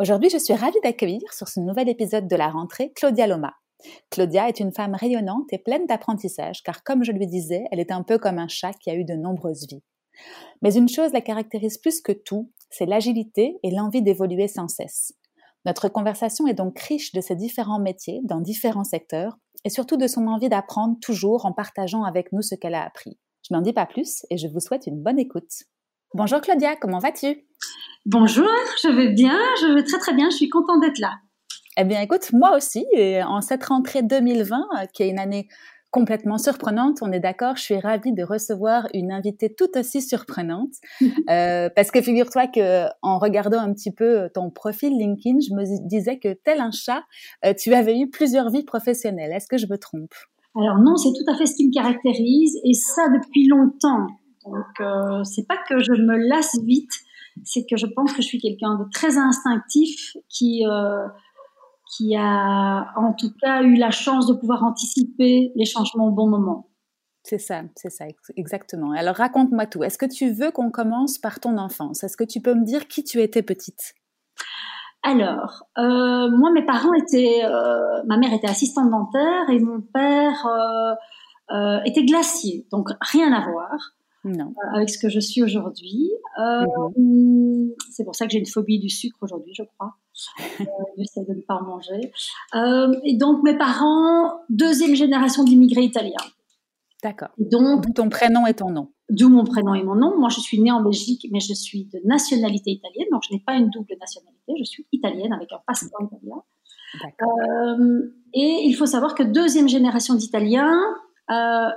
Aujourd'hui, je suis ravie d'accueillir sur ce nouvel épisode de la rentrée Claudia Loma. Claudia est une femme rayonnante et pleine d'apprentissage, car comme je lui disais, elle est un peu comme un chat qui a eu de nombreuses vies. Mais une chose la caractérise plus que tout, c'est l'agilité et l'envie d'évoluer sans cesse. Notre conversation est donc riche de ses différents métiers dans différents secteurs et surtout de son envie d'apprendre toujours en partageant avec nous ce qu'elle a appris. Je n'en dis pas plus et je vous souhaite une bonne écoute. Bonjour Claudia, comment vas-tu? Bonjour, je vais bien, je vais très très bien, je suis contente d'être là. Eh bien écoute, moi aussi, et en cette rentrée 2020, euh, qui est une année complètement surprenante, on est d'accord, je suis ravie de recevoir une invitée tout aussi surprenante, euh, parce que figure-toi que en regardant un petit peu ton profil LinkedIn, je me disais que tel un chat, euh, tu avais eu plusieurs vies professionnelles. Est-ce que je me trompe? Alors non, c'est tout à fait ce qui me caractérise, et ça depuis longtemps. Donc c'est pas que je me lasse vite, c'est que je pense que je suis quelqu'un de très instinctif qui euh, qui a en tout cas eu la chance de pouvoir anticiper les changements au bon moment. C'est ça, c'est ça, exactement. Alors raconte-moi tout. Est-ce que tu veux qu'on commence par ton enfance? Est-ce que tu peux me dire qui tu étais petite? Alors, euh, moi, mes parents étaient, euh, ma mère était assistante dentaire et mon père était glacier, donc rien à voir. Euh, avec ce que je suis aujourd'hui. Euh, mhm. C'est pour ça que j'ai une phobie du sucre aujourd'hui, je crois. Euh, j'essaie de ne pas en manger. et donc, mes parents, deuxième génération d'immigrés italiens. D'accord. Donc, ton prénom et ton nom. D'où mon prénom et mon nom. Moi, je suis née en Belgique, mais je suis de nationalité italienne, donc je n'ai pas une double nationalité. Je suis italienne avec un passeport italien. Euh, et il faut savoir que deuxième génération d'Italiens, euh,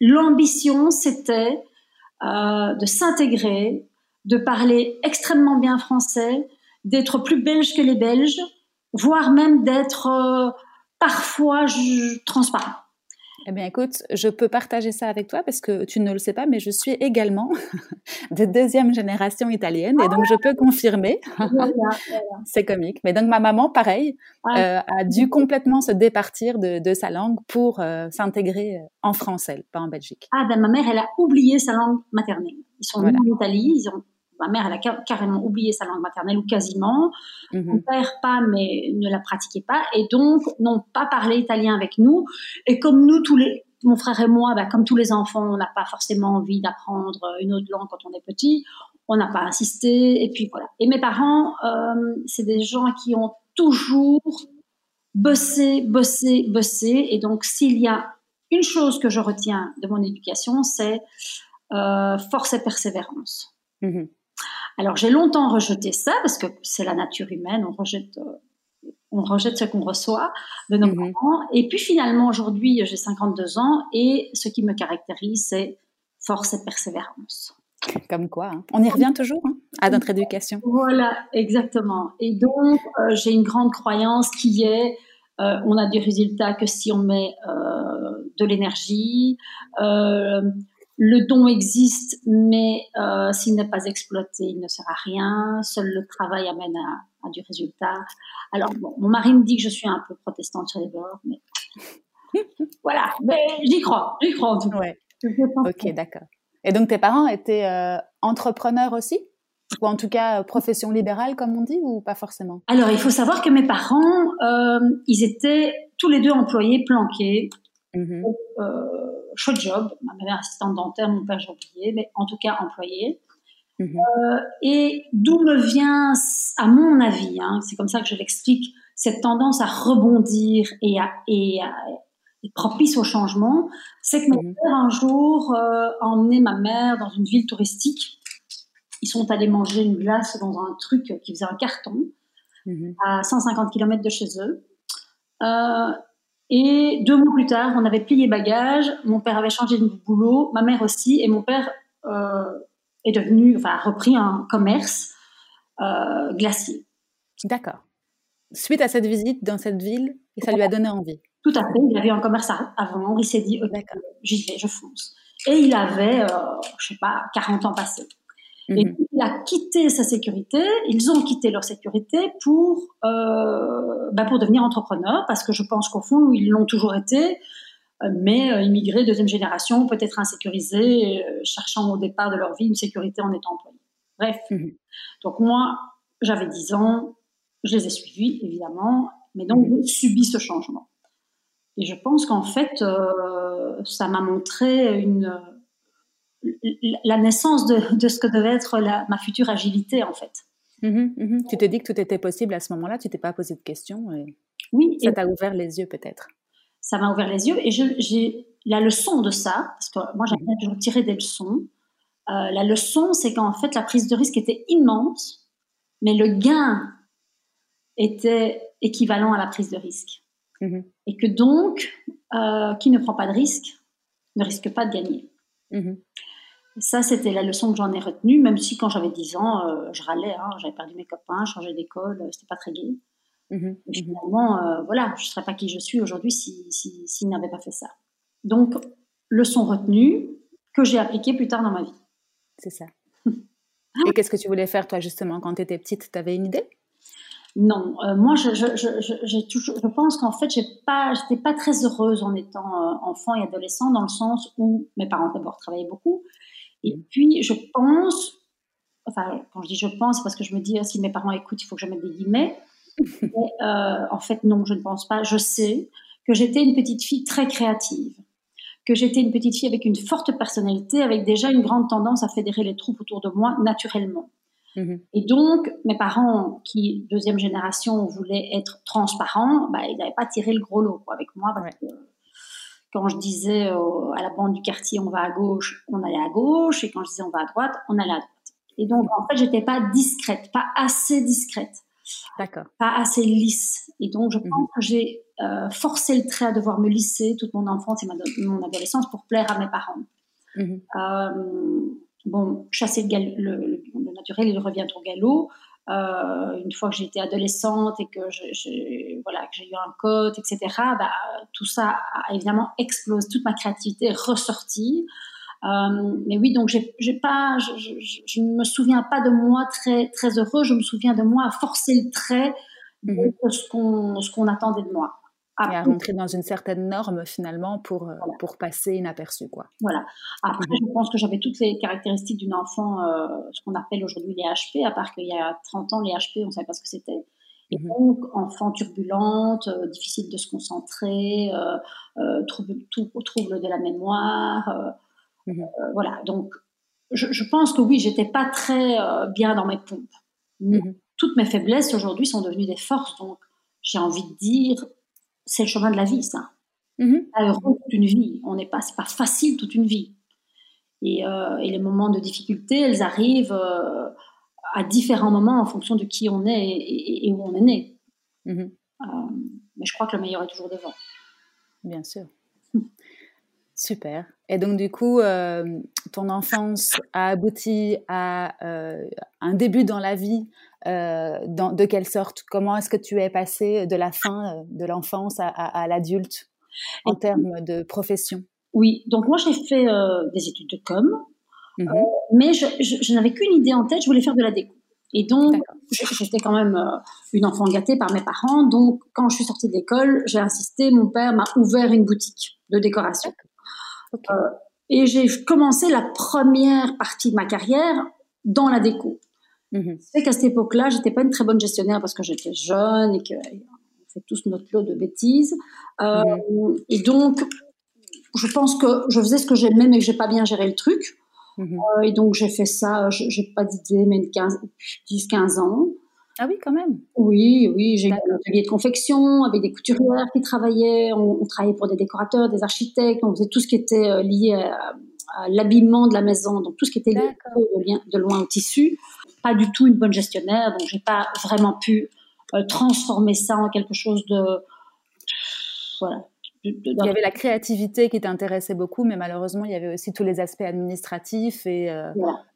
l'ambition, c'était euh, de s'intégrer, de parler extrêmement bien français, d'être plus belge que les Belges, voire même d'être euh, parfois transparent. Eh bien, écoute, je peux partager ça avec toi parce que tu ne le sais pas, mais je suis également de deuxième génération italienne et donc je peux confirmer. C'est comique. Mais donc ma maman, pareil, euh, a dû complètement se départir de, sa langue pour euh, s'intégrer en français, pas en Belgique. Ah ben ma mère, elle a oublié sa langue maternelle. Ils sont venus en Italie, ils ont ma mère, elle a carrément oublié sa langue maternelle ou quasiment. Mhm. Mon père, pas, mais ne la pratiquait pas. Et donc, n'ont pas parlé italien avec nous. Et comme nous, tous les, mon frère et moi, bah, comme tous les enfants, on n'a pas forcément envie d'apprendre une autre langue quand on est petit. On n'a pas insisté. Et puis voilà. Et mes parents, euh, c'est des gens qui ont toujours bossé, bossé, bossé. Et donc, s'il y a une chose que je retiens de mon éducation, c'est euh, force et persévérance. Mhm. Alors j'ai longtemps rejeté ça parce que c'est la nature humaine, on rejette, euh, on rejette ce qu'on reçoit de nos mhm. parents. Et puis finalement aujourd'hui j'ai 52 ans et ce qui me caractérise c'est force et persévérance. Comme quoi, hein. on y revient toujours hein, à notre éducation. Voilà, exactement. Et donc euh, j'ai une grande croyance qui est euh, on a des résultats que si on met de l'énergie, le don existe, mais euh, s'il n'est pas exploité, il ne sert à rien. Seul le travail amène à, du résultat. Alors, bon, mon mari me dit que je suis un peu protestante sur les bords, mais voilà. Mais j'y crois, j'y crois en tout cas. Ok, d'accord. Et donc, tes parents étaient euh, entrepreneurs aussi? Ou en tout cas euh, profession libérale comme on dit ou pas forcément? Alors il faut savoir que mes parents, ils étaient tous les deux employés planqués. Mmh chouette job. Ma mère assistante dentaire, mon père j'ai oublié, mais en tout cas employé. Mhm. Euh, et d'où me vient, à mon avis, hein, c'est comme ça que je l'explique, cette tendance à rebondir et à, et, propice au changement, c'est que mon mhm. père un jour euh, a emmené ma mère dans une ville touristique. Ils sont allés manger une glace dans un truc qui faisait un carton mhm. à 150 km de chez eux. Et deux mois plus tard, on avait plié bagages. Mon père avait changé de boulot, ma mère aussi, et mon père euh, est devenu, enfin, a repris un commerce euh, glacier. D'accord. suite à cette visite dans cette ville, et ça lui a donné envie. Tout à fait. Il avait un commerce avant. Il s'est dit, j'y vais, je fonce. Et il avait, je euh, je sais pas, 40 ans passés. Et mhm. il a quitté sa sécurité, ils ont quitté leur sécurité pour, euh, bah pour devenir entrepreneur, parce que je pense qu'au fond, ils l'ont toujours été, euh, mais euh, immigrés, deuxième génération, peut-être insécurisés, cherchant au départ de leur vie une sécurité en étant employés. Bref. Mhm. Donc moi, j'avais 10 ans, je les ai suivis, évidemment, mais donc mhm. j'ai subi ce changement. Et je pense qu'en fait, ça m'a montré une la naissance de, ce que devait être ma future agilité, en fait. Mhm, mhm. Tu t'es dit que tout était possible à ce moment-là, tu t'es pas posé de questions. oui. Ça t'a ouvert les yeux peut-être. Ça m'a ouvert les yeux et j'ai la leçon de ça, parce que moi j'aime toujours tirer des leçons. Euh, la leçon, c'est qu'en fait la prise de risque était immense, mais le gain était équivalent à la prise de risque. Mhm. Et que donc, euh, qui ne prend pas de risque ne risque pas de gagner. Ça, c'était la leçon que j'en ai retenue, même si quand j'avais 10 ans, euh, je râlais, hein, j'avais perdu mes copains, changé d'école, euh, c'était pas très gai. Mmh mmh finalement, euh, voilà, je ne serais pas qui je suis aujourd'hui s'il si, si, n'avait pas fait ça. Donc, leçon retenue que j'ai appliquée plus tard dans ma vie. C'est ça. Et qu'est-ce que tu voulais faire, toi, justement, quand tu étais petite? Tu avais une idée? Non, moi, je, je, je, toujours, je pense qu'en fait, j'ai pas, j'étais pas très heureuse en étant enfant et adolescent, dans le sens où mes parents d'abord travaillaient beaucoup, et puis, je pense, enfin, quand je dis je pense, c'est parce que je me dis, si mes parents écoutent, il faut que je mette des guillemets. Mais, euh, en fait, non, je ne pense pas. Je sais que j'étais une petite fille très créative, que j'étais une petite fille avec une forte personnalité, avec déjà une grande tendance à fédérer les troupes autour de moi naturellement. Mm-hmm. Et donc, mes parents, qui, deuxième génération, voulaient être transparents, bah, ils n'avaient pas tiré le gros lot avec moi parce que quand je disais à la bande du quartier on va à gauche, on allait à gauche, et quand je disais on va à droite, on allait à droite. Et donc en fait, j'étais pas discrète, pas assez discrète, d'accord, pas assez lisse. Et donc je pense mhm. que j'ai euh, forcé le trait à devoir me lisser toute mon enfance et mon adolescence pour plaire à mes parents. Mhm. Euh, bon, chasser le, le, le, naturel, il revient au galop. Euh, une fois que j'étais adolescente et que j'ai voilà, que j'ai eu un code, etc., bah, tout ça a évidemment explosé, toute ma créativité est ressortie. Euh, mais oui, donc j'ai pas, je, je, ne me souviens pas de moi très très heureux. Je me souviens de moi à forcer le trait de mhm. ce qu'on ce qu'on attendait de moi et à rentrer dans une certaine norme finalement pour, euh, pour passer inaperçu. Quoi. Voilà. Après, mhm. je pense que j'avais toutes les caractéristiques d'une enfant, euh, ce qu'on appelle aujourd'hui les HP, à part qu'il y a 30 ans, les HP, on ne savait pas ce que c'était. Et mhm. donc, enfant turbulente, euh, difficile de se concentrer, trouble, tout, trouble de la mémoire. Mhm. voilà. Donc, je, je, pense que oui, j'étais pas très bien dans mes pompes. Toutes mes faiblesses aujourd'hui sont devenues des forces. Donc, j'ai envie de dire, c'est le chemin de la vie, ça. Mm toute une vie. On n'est pas, c'est pas facile toute une vie. Et, euh, et, les moments de difficulté, elles arrivent euh, à différents moments en fonction de qui on est et, où on est né. Mhm. Euh, mais je crois que le meilleur est toujours devant. Bien sûr. Super. Et donc, du coup, ton enfance a abouti à un début dans la vie euh, dans, de quelle sorte? Comment est-ce que tu es passé de la fin euh, de l'enfance à, l'adulte en termes de profession? Oui, donc moi j'ai fait euh, des études de com, mhm. mais je, n'avais qu'une idée en tête, je voulais faire de la déco. Et donc, j'étais quand même une enfant gâtée par mes parents. Donc, quand je suis sortie de l'école, j'ai insisté, mon père m'a ouvert une boutique de décoration. Et j'ai commencé la première partie de ma carrière dans la déco. Mmh. C'est qu'à cette époque-là, j'étais pas une très bonne gestionnaire parce que j'étais jeune et que on fait tous notre lot de bêtises. Euh, mmh. Et donc, je pense que je faisais ce que j'aimais, mais que j'ai pas bien géré le truc. Mmh. Euh, et donc, j'ai fait ça, j'ai pas d'idée, mais 10-15 ans. Ah oui, quand même. Oui, oui, j'ai eu un atelier de confection avec des couturières qui travaillaient. On, travaillait pour des décorateurs, des architectes. On faisait tout ce qui était euh, lié à, l'habillement de la maison, donc tout ce qui était lié de, de loin au tissu pas du tout une bonne gestionnaire, donc j'ai pas vraiment pu euh, transformer ça en quelque chose de voilà. Il y avait la créativité qui t'intéressait beaucoup, mais malheureusement, il y avait aussi tous les aspects administratifs et euh,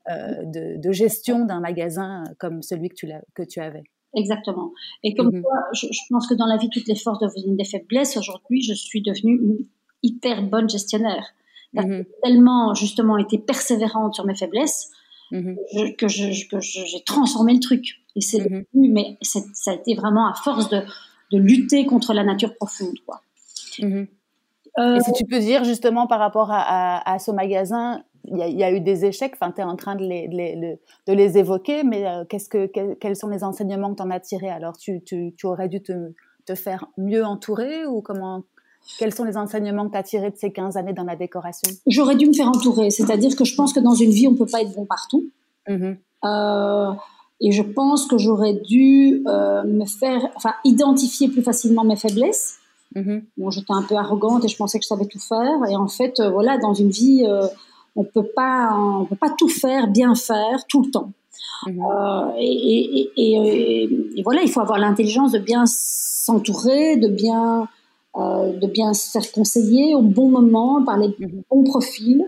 euh, de, gestion d'un magasin comme celui que tu, que tu avais. Exactement. Et comme toi, je, pense que dans la vie, toutes les forces deviennent des faiblesses. Aujourd'hui, je suis devenue une hyper bonne gestionnaire. J'ai tellement, justement, été persévérante sur mes faiblesses que, j'ai transformé le truc. Et c'est mais ça a été vraiment à force de, de lutter contre la nature profonde, quoi. Euh, et si tu peux dire justement par rapport à, ce magasin, il y, a eu des échecs, enfin, tu es en train de les, de les, évoquer, mais euh, qu'est-ce que, quels sont les enseignements que tu en as tirés Alors, tu, tu, aurais dû te, te, faire mieux entourer ou comment quels sont les enseignements que tu as tirés de ces 15 années dans la décoration? J'aurais dû me faire entourer, c'est-à-dire que je pense que dans une vie, on ne peut pas être bon partout. Mm-hmm. Euh, et je pense que j'aurais dû me faire, enfin, identifier plus facilement mes faiblesses Mhm. Bon, j'étais un peu arrogante et je pensais que je savais tout faire. Et en fait, euh, voilà, dans une vie, euh, on peut pas, on peut pas tout faire, bien faire tout le temps. Mhm. Euh, et, et, voilà, il faut avoir l'intelligence de bien s'entourer, de bien, de bien se faire conseiller au bon moment par les mhm. bons profils.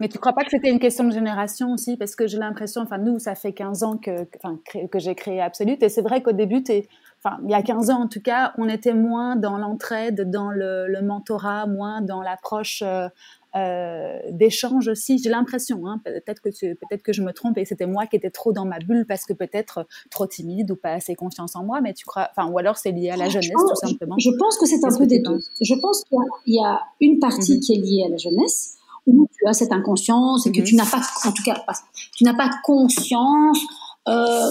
Mais tu crois pas que c'était une question de génération aussi? Parce que j'ai l'impression, enfin nous, ça fait 15 ans que, que, que j'ai créé Absolute. Et c'est vrai qu'au début, tu es enfin, il y a 15 ans en tout cas, on était moins dans l'entraide, dans le, mentorat, moins dans l'approche euh, euh, d'échange aussi. J'ai l'impression, hein, peut-être que peut-être que je me trompe et c'était moi qui étais trop dans ma bulle parce que peut-être trop timide ou pas assez confiance en moi. Mais tu crois, enfin, ou alors c'est lié à la jeunesse tout simplement. Je pense que c'est un peu des deux. Je pense qu'il y, a une partie mhm. qui est liée à la jeunesse où tu as cette inconscience et que mhm. tu n'as pas, en tout cas, tu n'as pas conscience euh,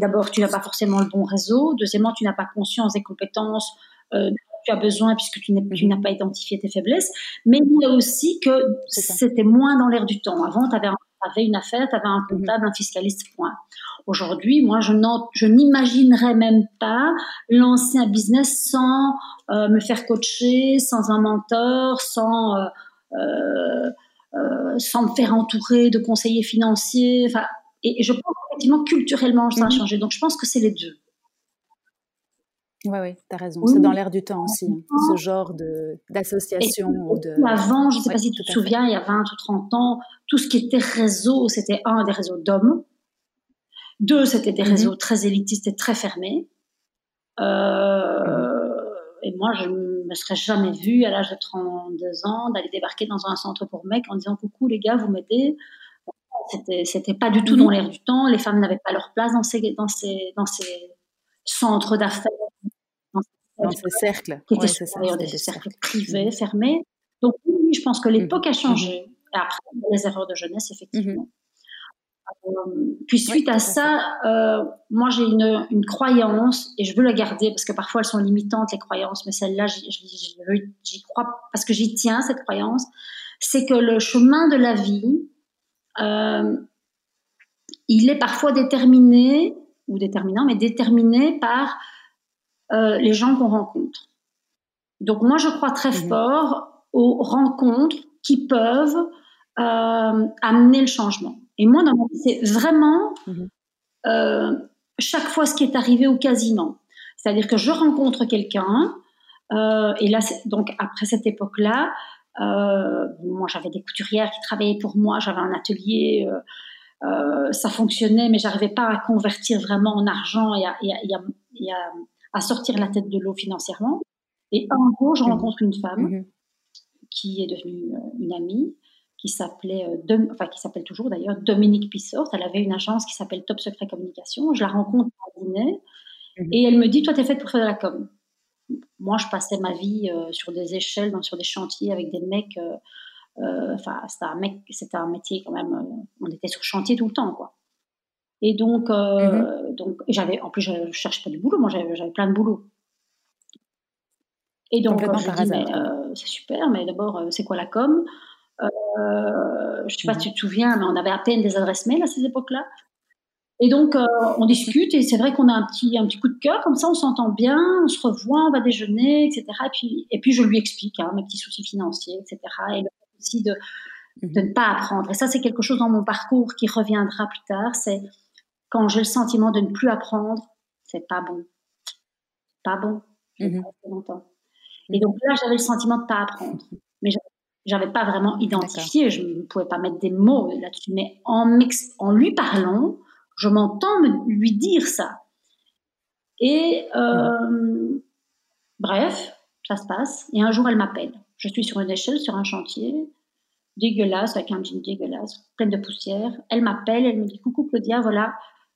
d'abord, tu n'as pas forcément le bon réseau. Deuxièmement, tu n'as pas conscience des compétences euh, dont tu as besoin puisque tu mhm. n'as pas identifié tes faiblesses. Mais il y a aussi que c'était moins dans l'air du temps. Avant, tu avais, une affaire, tu avais un mhm. comptable, un fiscaliste, point. Aujourd'hui, moi, je n'imaginerais même pas lancer un business sans euh, me faire coacher, sans un mentor, sans, sans me faire entourer de conseillers financiers. Enfin, et, je pense qu'effectivement, culturellement, ça a mhm. changé. Donc, je pense que c'est les deux. Oui, oui, tu as raison. C'est dans l'air du temps aussi, hein, ce genre d'association. De... Avant, je ne sais pas si tu te souviens, il y a 20 ou 30 ans, tout ce qui était réseau, c'était un, des réseaux d'hommes. Deux, c'était des mhm. réseaux très élitistes et très fermés. Euh, et moi, je ne me serais jamais vue à l'âge de 32 ans d'aller débarquer dans un centre pour mecs en disant Coucou les gars, vous m'aidez? C'était, c'était pas du tout dans mhm. l'air du temps. Les femmes n'avaient pas leur place dans ces, dans ces, dans ces centres d'affaires. Dans, ces cercles. Qui étaient d'ailleurs des, cercles privés, fermés. Donc oui, je pense que l'époque a mhm. changé. Et après, les erreurs de jeunesse, effectivement. Mhm. Euh, puis suite à ça, euh, moi j'ai une, une, croyance et je veux la garder parce que parfois elles sont limitantes les croyances, mais celle-là j'y crois parce que j'y tiens cette croyance. C'est que le chemin de la vie, euh, il est parfois déterminé, ou déterminant, mais déterminé par euh, les gens qu'on rencontre. Donc moi, je crois très mhm. fort aux rencontres qui peuvent euh, amener le changement. Et moi, dans mon c'est vraiment mhm. chaque fois ce qui est arrivé ou quasiment. C'est-à-dire que je rencontre quelqu'un, et là, donc après cette époque-là, moi, j'avais des couturières qui travaillaient pour moi, j'avais un atelier, euh, euh, ça fonctionnait, mais j'arrivais pas à convertir vraiment en argent et à, et à, à, sortir la tête de l'eau financièrement. Et un jour, je mmh. rencontre une femme mmh. qui est devenue une amie, qui s'appelait, enfin qui s'appelle toujours d'ailleurs Dominique Pissort. Elle avait une agence qui s'appelle Top Secret Communication. Je la rencontre à dîner mmh. et elle me dit, toi, tu es faite pour faire de la com moi, je passais ma vie euh, sur des échelles, sur des chantiers avec des mecs. Euh, euh, enfin, c'était un mec, c'était un métier quand même. on était sur chantier tout le temps, quoi. Et donc, mhm. donc, j'avais, en plus, je cherchais pas du boulot. Moi, j'avais plein de boulot. Et donc, je dis, mais c'est super, mais d'abord, c'est quoi la com? Je ne sais pas si tu te souviens, mais on avait à peine des adresses mail à ces époques-là. Et donc, euh, on discute et c'est vrai qu'on a un petit, un petit coup de cœur, comme ça on s'entend bien, on se revoit, on va déjeuner, etc. Et puis, et puis je lui explique hein, mes petits soucis financiers, etc. Et le fait aussi de, mhm. de ne pas apprendre. Et ça, c'est quelque chose dans mon parcours qui reviendra plus tard. C'est quand j'ai le sentiment de ne plus apprendre, c'est pas bon. Pas bon. Longtemps. Et donc là, j'avais le sentiment de ne pas apprendre. Mais j'avais pas vraiment identifié, je ne pouvais pas mettre des mots là-dessus. Mais en, en lui parlant, je m'entends lui dire ça. Et euh, bref, ça se passe. Et un jour, elle m'appelle. Je suis sur une échelle, sur un chantier, dégueulasse, avec un jean dégueulasse, pleine de poussière. Elle m'appelle, elle me dit Coucou Claudia, voilà,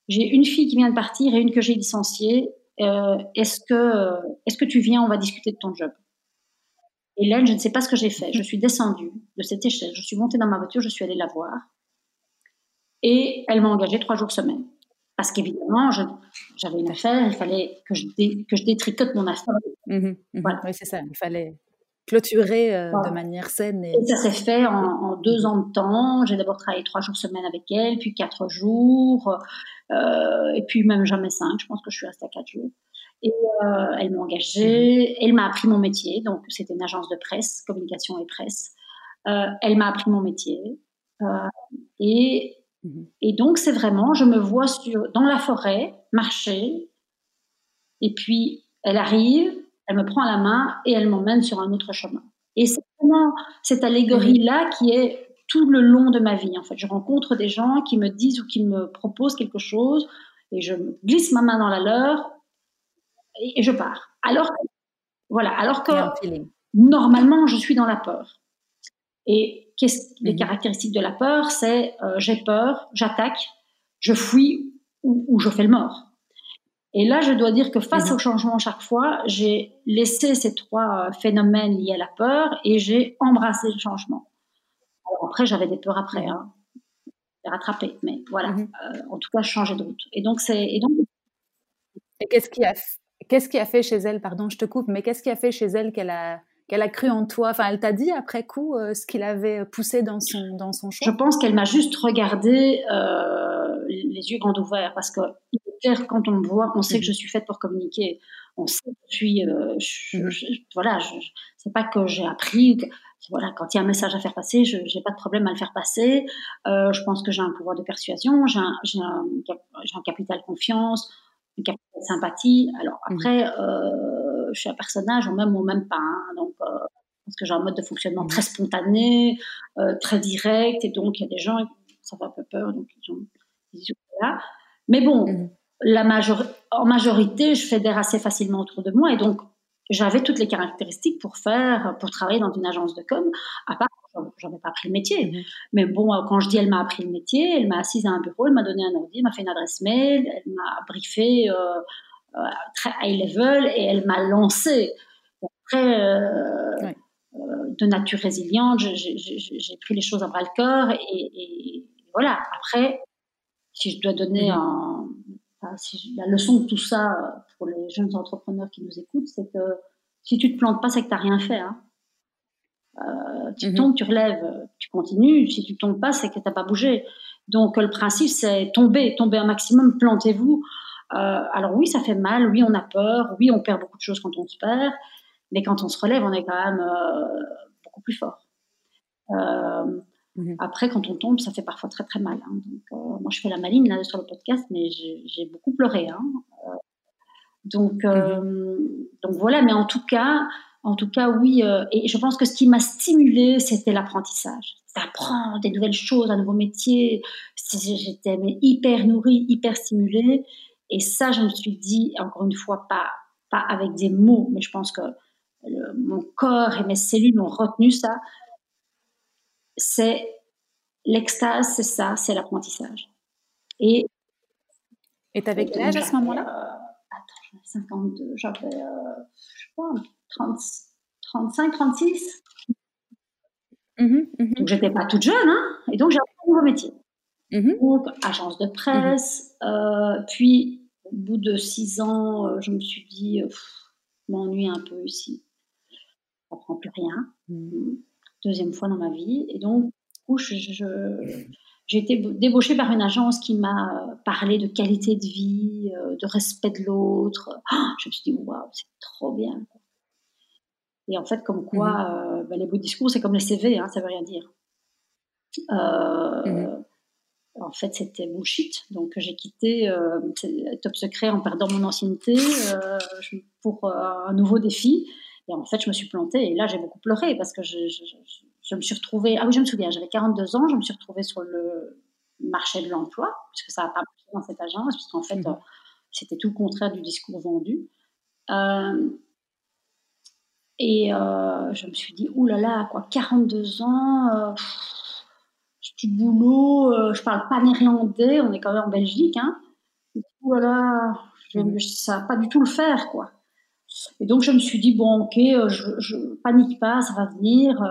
j'ai une fille qui vient de partir et une que j'ai licenciée. Euh, est-ce que, est-ce que tu viens? On va discuter de ton job. Là, je ne sais pas ce que j'ai fait. Je suis descendue de cette échelle, je suis montée dans ma voiture, je suis allée la voir. Et elle m'a engagée trois jours semaine. Parce qu'évidemment, j'avais une affaire, il fallait que je, que je détricote mon affaire. Mmh mmh oui, c'est ça. Il fallait clôturer euh, de manière saine. Et, ça s'est fait en, deux ans de temps. J'ai d'abord travaillé trois jours semaine avec elle, puis quatre jours, euh, et puis même jamais cinq. Je pense que je suis restée à quatre jours. Et euh, elle m'a engagée, elle m'a appris mon métier. Donc, c'était une agence de presse, communication et presse. elle m'a appris mon métier. et Mhm. Et donc, c'est vraiment, je me vois sur, dans la forêt, marcher, et puis elle arrive, elle me prend la main et elle m'emmène sur un autre chemin. Et c'est vraiment cette allégorie-là mhm. qui est tout le long de ma vie. En fait, je rencontre des gens qui me disent ou qui me proposent quelque chose, et je glisse ma main dans la leur, et, je pars. Alors que, voilà, alors que normalement, je suis dans la peur. Et Qu'est-ce, les mhm. caractéristiques de la peur C'est euh, j'ai peur, j'attaque, je fuis ou, je fais le mort. Et là, je dois dire que face mhm. au changement chaque fois, j'ai laissé ces trois euh, phénomènes liés à la peur et j'ai embrassé le changement. Alors après, j'avais des peurs après, hein, rattraper, mais voilà. Mhm. Euh, en tout cas, changer de route. Et donc, c'est et donc. Et qu'est-ce qui a qu'est-ce qui a fait chez elle, pardon, je te coupe, mais qu'est-ce qui a fait chez elle qu'elle a qu'elle a cru en toi Enfin, elle t'a dit après coup euh, ce qu'il avait poussé dans son, dans son choix Je pense qu'elle m'a juste regardé euh, les yeux grands ouverts parce que quand on me voit, on sait que je suis faite pour communiquer. On sait que je suis. Euh, mhm. voilà, je, c'est pas que j'ai appris. voilà, quand il y a un message à faire passer, je n'ai pas de problème à le faire passer. je pense que j'ai un pouvoir de persuasion, j'ai un, j'ai un, un, capital confiance, une capital sympathie. Alors mhm. après, je suis un personnage, ou même ou même pas. Hein. donc, euh, parce que j'ai un mode de fonctionnement très spontané, euh, très direct, et donc il y a des gens, ça fait un peu peur, donc ils ont, là. Mais bon, la en majorité, je fédère assez facilement autour de moi, et donc j'avais toutes les caractéristiques pour faire, pour travailler dans une agence de com, à part j'avais pas appris le métier. Mmh. Mais bon, euh, quand je dis elle m'a appris le métier, elle m'a assise à un bureau, elle m'a donné un ordi, elle m'a fait une adresse mail, elle m'a briefé euh, très high level et elle m'a lancé. Après, euh, euh, de nature résiliente, j'ai pris les choses à bras le corps et, voilà. Après, si je dois donner mm-hmm. un, si la leçon de tout ça pour les jeunes entrepreneurs qui nous écoutent, c'est que si tu te plantes pas, c'est que tu n'as rien fait. Hein. tu mm-hmm. tombes, tu relèves, tu continues. Si tu tombes pas, c'est que tu n'as pas bougé. Donc le principe, c'est tomber, tomber un maximum, plantez-vous. Euh, alors oui, ça fait mal, oui, on a peur, oui, on perd beaucoup de choses quand on se perd, mais quand on se relève, on est quand même euh, beaucoup plus fort. Euh, mhm. Après, quand on tombe, ça fait parfois très très mal. Hein. Donc, moi, je fais la maline là sur le podcast, mais j'ai beaucoup pleuré. Hein. donc, mhm. donc voilà. Mais en tout cas, en tout cas, oui. et je pense que ce qui m'a stimulée, c'était l'apprentissage. D'apprendre des nouvelles choses, un nouveau métier. J'étais hyper nourrie, hyper stimulée. Et ça, je me suis dit, encore une fois, pas, pas avec des mots, mais je pense que mon corps et mes cellules ont retenu ça. C'est l'extase, c'est ça, c'est l'apprentissage. Et et t'avais quel âge à ce moment-là? Euh, Attends, j'avais 52, j'avais, euh, je sais pas, 30, 35, 36. Donc, j'étais pas toute jeune, hein, et donc j'ai appris un nouveau métier. Mm-hmm. Donc, agence de presse, mm-hmm. euh, puis au bout de six ans, euh, je me suis dit, euh, je m'ennuie un peu ici. Je prend plus rien. Mmh. Deuxième fois dans ma vie. Et donc, j'ai été débauchée par une agence qui m'a parlé de qualité de vie, euh, de respect de l'autre. Ah, je me suis dit, waouh, c'est trop bien. Et en fait, comme quoi, mmh. bah, les beaux discours, c'est comme les CV, hein, ça veut rien dire. Mmh en fait, c'était bullshit. Donc, j'ai quitté euh, Top Secret en perdant mon ancienneté euh, pour euh, un nouveau défi. Et en fait, je me suis plantée. Et là, j'ai beaucoup pleuré parce que je, me suis retrouvée. Ah oui, je me souviens, j'avais 42 ans. Je me suis retrouvée sur le marché de l'emploi, puisque ça n'a pas marché dans cette agence, puisqu'en fait, mhm. C'était tout le contraire du discours vendu. Et je me suis dit, oulala, là là, quoi, 42 ans, j'ai boulot, je parle pas néerlandais, on est quand même en Belgique, hein. Ouh là là, mmh. ça va pas du tout le faire, quoi. Et donc je me suis dit, bon, ok, je, je panique pas, ça va venir.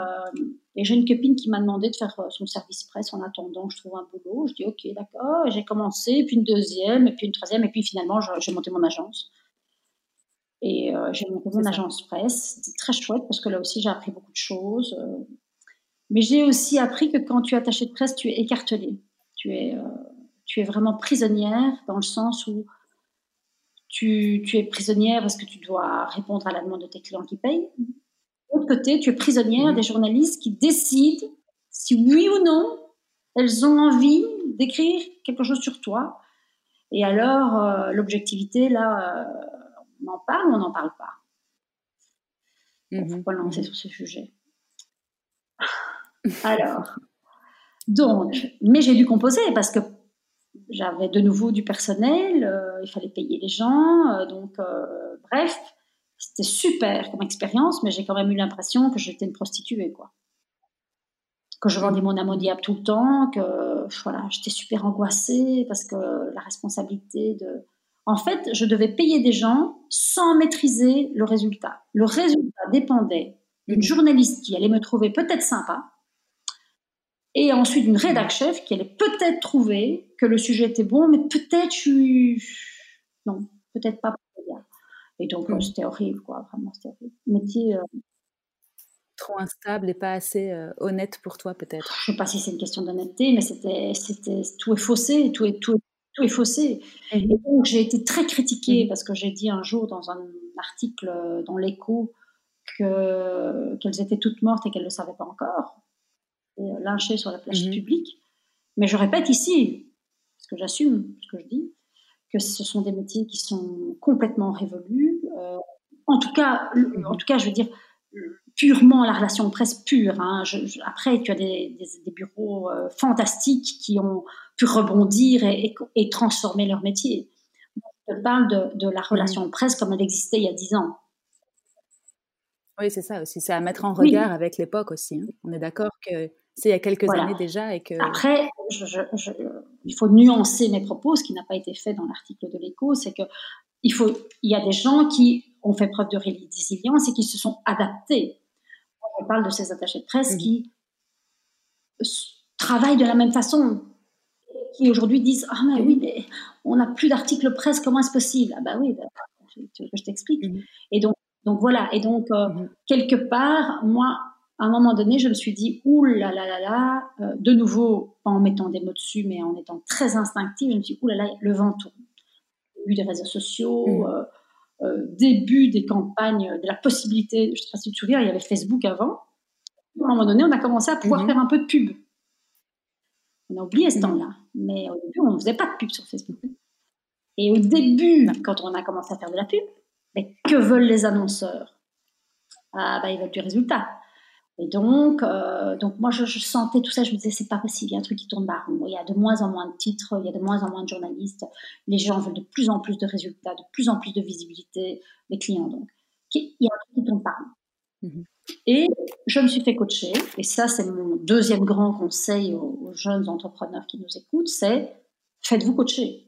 Et j'ai une copine qui m'a demandé de faire euh, son service presse en attendant que je trouve un boulot. Je dis ok, d'accord. J'ai commencé, puis une deuxième, et puis une troisième, et puis finalement j'ai monté mon agence. Et euh, j'ai monté mon agence presse. C'était très chouette parce que là aussi j'ai appris beaucoup de choses. Euh. Mais j'ai aussi appris que quand tu es attaché de presse, tu es écartelé. Tu es, tu es vraiment prisonnière dans le sens où tu, tu es prisonnière parce que tu dois répondre à la demande de tes clients qui payent l'autre côté, tu es prisonnière des journalistes qui décident si oui ou non elles ont envie d'écrire quelque chose sur toi. Et alors, euh, l'objectivité, là, euh, on en parle ou on n'en parle pas? Il ne faut pas lancer sur ce sujet? Alors, donc, mais j'ai dû composer parce que j'avais de nouveau du personnel, euh, il fallait payer les gens, donc bref, c'était super comme expérience, mais j'ai quand même eu l'impression que j'étais une prostituée, quoi. Que je vendais mon âme tout le temps, que voilà, j'étais super angoissée parce que la responsabilité de. En fait, je devais payer des gens sans maîtriser le résultat. Le résultat dépendait d'une journaliste qui allait me trouver peut-être sympa, et ensuite d'une rédac chef qui allait peut-être trouver que le sujet était bon, mais peut-être je non, peut-être pas et donc, mmh. c'était horrible, quoi. Vraiment, c'était horrible. Métier. Euh, Trop instable et pas assez euh, honnête pour toi, peut-être. Je sais pas si c'est une question d'honnêteté, mais c'était, c'était, tout est faussé, tout est, tout, tout est faussé. Mmh. Et donc, j'ai été très critiquée mmh. parce que j'ai dit un jour dans un article euh, dans l'écho que, qu'elles étaient toutes mortes et qu'elles ne le savaient pas encore. Et, lynchées sur la place publique. Mais je répète ici, parce que j'assume ce que je dis, que ce sont des métiers qui sont complètement révolus. Euh, en tout cas, en tout cas, je veux dire purement la relation presse pure. Hein. après, tu as des, bureaux euh, fantastiques qui ont pu rebondir et, transformer leur métier. Je parle de, la relation mmh. presse comme elle existait il y a dix ans. Oui, c'est ça aussi. C'est à mettre en regard avec l'époque aussi. Hein. On est d'accord que c'est il y a quelques années déjà et que. Après, il faut nuancer mes propos, ce qui n'a pas été fait dans l'article de l'Écho, c'est que il faut, il y a des gens qui ont fait preuve de résilience et qui se sont adaptés. On parle de ces attachés de presse mmh. qui travaillent de la même façon, qui aujourd'hui disent ah mais oui, mais on n'a plus d'articles presse, comment est-ce possible? Ah bah oui, bah, que je t'explique? Mmh. Et donc, donc voilà. Et donc euh, mmh. quelque part, moi, à un moment donné, je me suis dit, ouh là là là là, euh, de nouveau, pas en mettant des mots dessus, mais en étant très instinctive, je me suis dit, ouh là là, le vent tourne. Début des réseaux sociaux, mmh. euh, euh, début des campagnes, de la possibilité, je ne sais pas si tu te souviens, il y avait Facebook avant. À un moment donné, on a commencé à pouvoir mmh. faire un peu de pub. On a oublié ce mmh. temps-là, mais au début, on ne faisait pas de pub sur Facebook. Et au début, quand on a commencé à faire de la pub, mais que veulent les annonceurs? Ah, bah, ils veulent du résultat. Et donc, euh, donc moi, je, sentais tout ça. Je me disais, c'est pas possible. Il y a un truc qui tourne pas Il y a de moins en moins de titres, il y a de moins en moins de journalistes. Les gens veulent de plus en plus de résultats, de plus en plus de visibilité. Les clients, donc. Il y a un truc qui tourne pas mhm. Et je me suis fait coacher. Et ça, c'est mon deuxième grand conseil aux, jeunes entrepreneurs qui nous écoutent, c'est faites-vous coacher.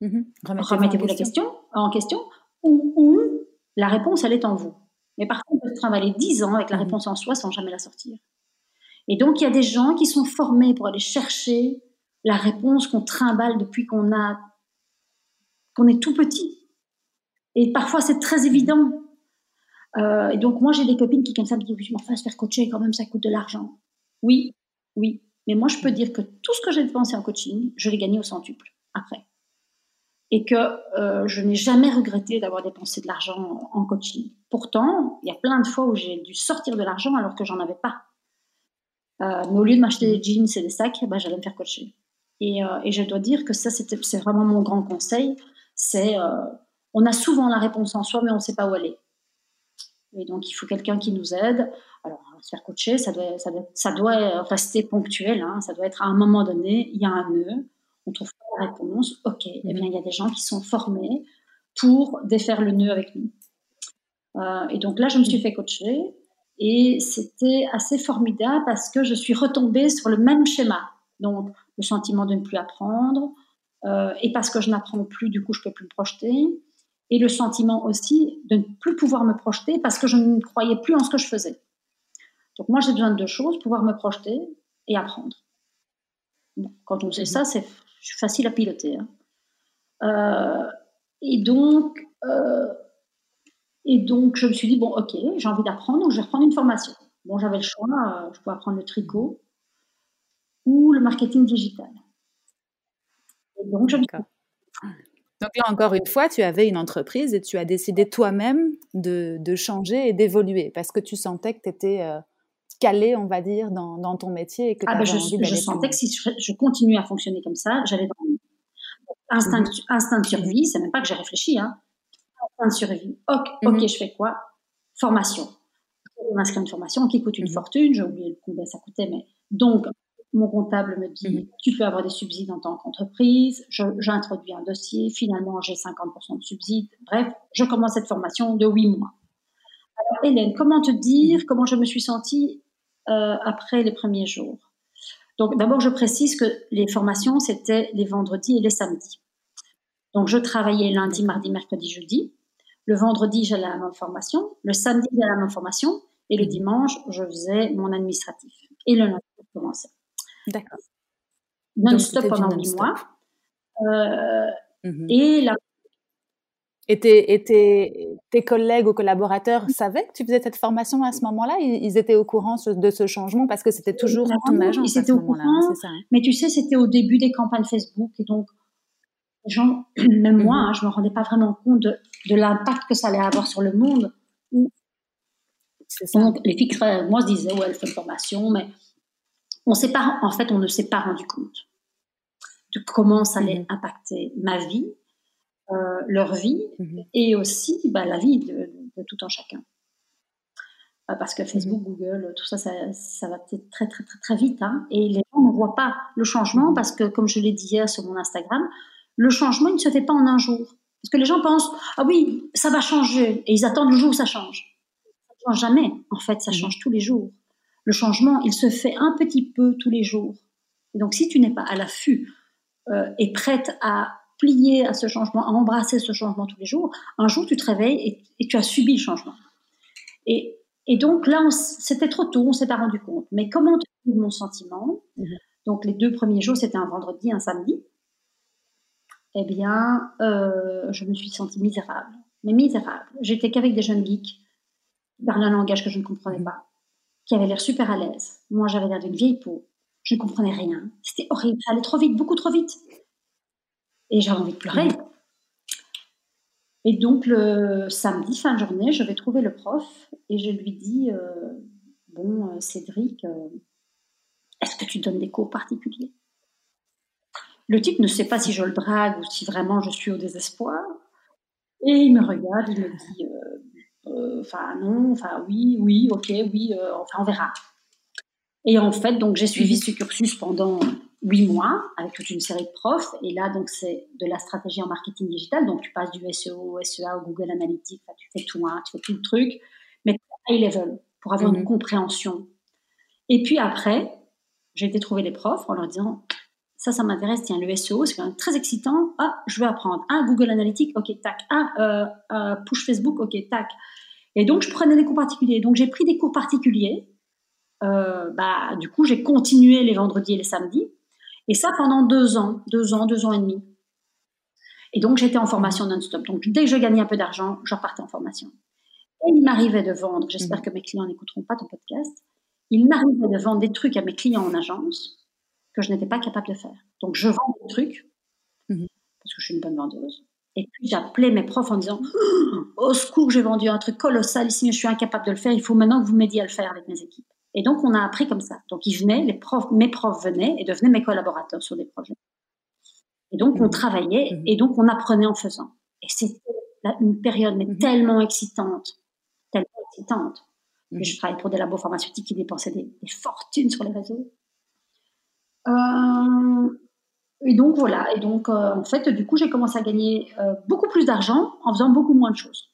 Mhm. Remettez-vous la question en question ou, ou la réponse, elle est en vous. Mais par contre, on peut travailler 10 ans avec la mmh. réponse en soi sans jamais la sortir. Et donc, il y a des gens qui sont formés pour aller chercher la réponse qu'on trimballe depuis qu'on a, qu'on est tout petit. Et parfois, c'est très évident. Euh, et donc, moi, j'ai des copines qui, comme ça, me disent, je m'en fasse faire coacher, quand même, ça coûte de l'argent. Oui, oui. Mais moi, je peux dire que tout ce que j'ai dépensé en coaching, je l'ai gagné au centuple après et que euh, je n'ai jamais regretté d'avoir dépensé de l'argent en coaching. Pourtant, il y a plein de fois où j'ai dû sortir de l'argent alors que j'en avais pas. Euh, mais au lieu de m'acheter des jeans et des sacs, bah, j'allais me faire coacher. Et, euh, et, je dois dire que ça, c'est vraiment mon grand conseil. C'est, on a souvent la réponse en soi, mais on ne sait pas où est. Et donc, il faut quelqu'un qui nous aide. Alors, se faire coacher, ça doit, rester ponctuel. Hein. Ça doit être à un moment donné, il y a un nœud, on trouve pas réponse, ok, eh bien, il y a des gens qui sont formés pour défaire le nœud avec nous. Euh, et donc là, je me suis fait coacher et c'était assez formidable parce que je suis retombée sur le même schéma. Donc, le sentiment de ne plus apprendre, euh, et parce que je n'apprends plus, du coup, je peux plus me projeter. Et le sentiment aussi de ne plus pouvoir me projeter parce que je ne croyais plus en ce que je faisais. Donc, moi, j'ai besoin de deux choses pouvoir me projeter et apprendre. quand on sait ça, c'est facile à piloter. Hein. Euh, et donc, euh, et donc, je me suis dit, bon, ok, j'ai envie d'apprendre, donc je vais reprendre une formation. Bon, j'avais le choix, euh, je pouvais apprendre le tricot ou le marketing digital. Donc, je donc là, encore une fois, tu avais une entreprise et tu as décidé toi-même de, changer et d'évoluer parce que tu sentais que tu étais calé, on va dire, dans, dans, ton métier et que ah ben je, je sentais que si je, continuais à fonctionner comme ça, j'allais dans instinct, mmh instinct de survie, c'est même pas que j'ai réfléchi, hein de survie. Ok, ok, mhm. je fais quoi? Formation. Je m'inscris une formation qui coûte une mhm. fortune. J'ai oublié combien ça coûtait, mais donc mon comptable me dit mhm. tu peux avoir des subsides en tant qu'entreprise. J'introduis un dossier. Finalement, j'ai 50% de subsides. Bref, je commence cette formation de 8 mois. Alors, Hélène, comment te dire comment je me suis sentie euh, après les premiers jours? Donc, d'abord, je précise que les formations, c'était les vendredis et les samedis. Donc, je travaillais lundi, mardi, mercredi, jeudi. Le vendredi, j'allais à ma formation. Le samedi, j'allais à ma formation. Et le dimanche, je faisais mon administratif. Et le lundi, je commençais. D'accord. Non-stop pendant huit mois. Euh, mhm. Et la et tes, tes, collègues ou collaborateurs savaient que tu faisais cette formation à ce moment-là? Ils, étaient au courant de ce changement parce que c'était toujours ton agence. Ils étaient au courant, ça, hein. mais tu sais, c'était au début des campagnes Facebook et donc les gens, même moi, mhm. hein, je me rendais pas vraiment compte de, de l'impact que ça allait avoir sur le monde. Donc, les filles, moi, je disais, ouais, elle fait une formation, mais on sait pas, en fait, on ne s'est pas rendu compte de comment ça allait mhm. impacter ma vie, euh, leur vie, mhm. et aussi bah, la vie de, tout un chacun. Euh, parce que Facebook, Google, tout ça, ça, ça va peut-être très, très, très, très vite. Hein, et les gens ne voient pas le changement parce que, comme je l'ai dit hier sur mon Instagram, le changement, il ne se fait pas en un jour. Parce que les gens pensent, ah oui, ça va changer, et ils attendent le jour où ça change. Ça ne change jamais, en fait, ça change tous les jours. Le changement, il se fait un petit peu tous les jours. Et donc, si tu n'es pas à l'affût euh, et prête à plier à ce changement, à embrasser ce changement tous les jours, un jour, tu te réveilles et, tu as subi le changement. Et, donc, là, c'était trop tôt, on ne s'est pas rendu compte. Mais comment te mon sentiment? Mhm. Donc, les deux premiers jours, c'était un vendredi, un samedi eh bien, euh, je me suis sentie misérable. Mais misérable. J'étais qu'avec des jeunes geeks qui parlaient un langage que je ne comprenais pas, qui avaient l'air super à l'aise. Moi, j'avais l'air d'une vieille peau. Je ne comprenais rien. C'était horrible. Ça allait trop vite, beaucoup trop vite. Et j'avais envie de pleurer. Et donc, le samedi, fin de journée, je vais trouver le prof et je lui dis euh, Bon, euh, Cédric, est-ce que tu donnes des cours particuliers? Le type ne sait pas si je le drague ou si vraiment je suis au désespoir. Et il me regarde, il me dit, euh, euh, enfin non, enfin oui, oui, ok, oui, euh, enfin on verra. Et en fait, donc j'ai suivi mhm. ce cursus pendant huit mois avec toute une série de profs. Et là, donc c'est de la stratégie en marketing digital. Donc tu passes du SEO, SEA au Google Analytics, tu fais tout, hein, tu fais tout le truc, mais high level pour avoir une mhm. compréhension. Et puis après, j'ai été trouver les profs en leur disant ça, ça m'intéresse. Tiens, le SEO, c'est quand même très excitant. Ah, je vais apprendre. Ah, Google Analytics, ok, tac. Ah, euh, euh, push Facebook, ok, tac. Et donc, je prenais des cours particuliers. Donc, j'ai pris des cours particuliers. Euh, bah, du coup, j'ai continué les vendredis et les samedis. Et ça pendant deux ans, deux ans, deux ans et demi. Et donc, j'étais en formation non-stop. Donc, dès que je gagnais un peu d'argent, je repartais en formation. Et il m'arrivait de vendre, j'espère mmh. que mes clients n'écouteront pas ton podcast, il m'arrivait de vendre des trucs à mes clients en agence que je n'étais pas capable de faire. Donc, je vends des trucs, mhm. parce que je suis une bonne vendeuse. Et puis, j'appelais mes profs en disant Au secours, j'ai vendu un truc colossal ici, mais je suis incapable de le faire. Il faut maintenant que vous m'aidiez à le faire avec mes équipes. Et donc, on a appris comme ça. Donc, ils venaient, les profs, mes profs venaient et devenaient mes collaborateurs sur des projets. Et donc, on mhm. travaillait mhm. et donc, on apprenait en faisant. Et c'était une période mais tellement excitante, tellement excitante. je travaillais pour des labos pharmaceutiques qui dépensaient des fortunes sur les réseaux. Euh, Et donc voilà, et donc en fait, du coup, j'ai commencé à gagner beaucoup plus d'argent en faisant beaucoup moins de choses.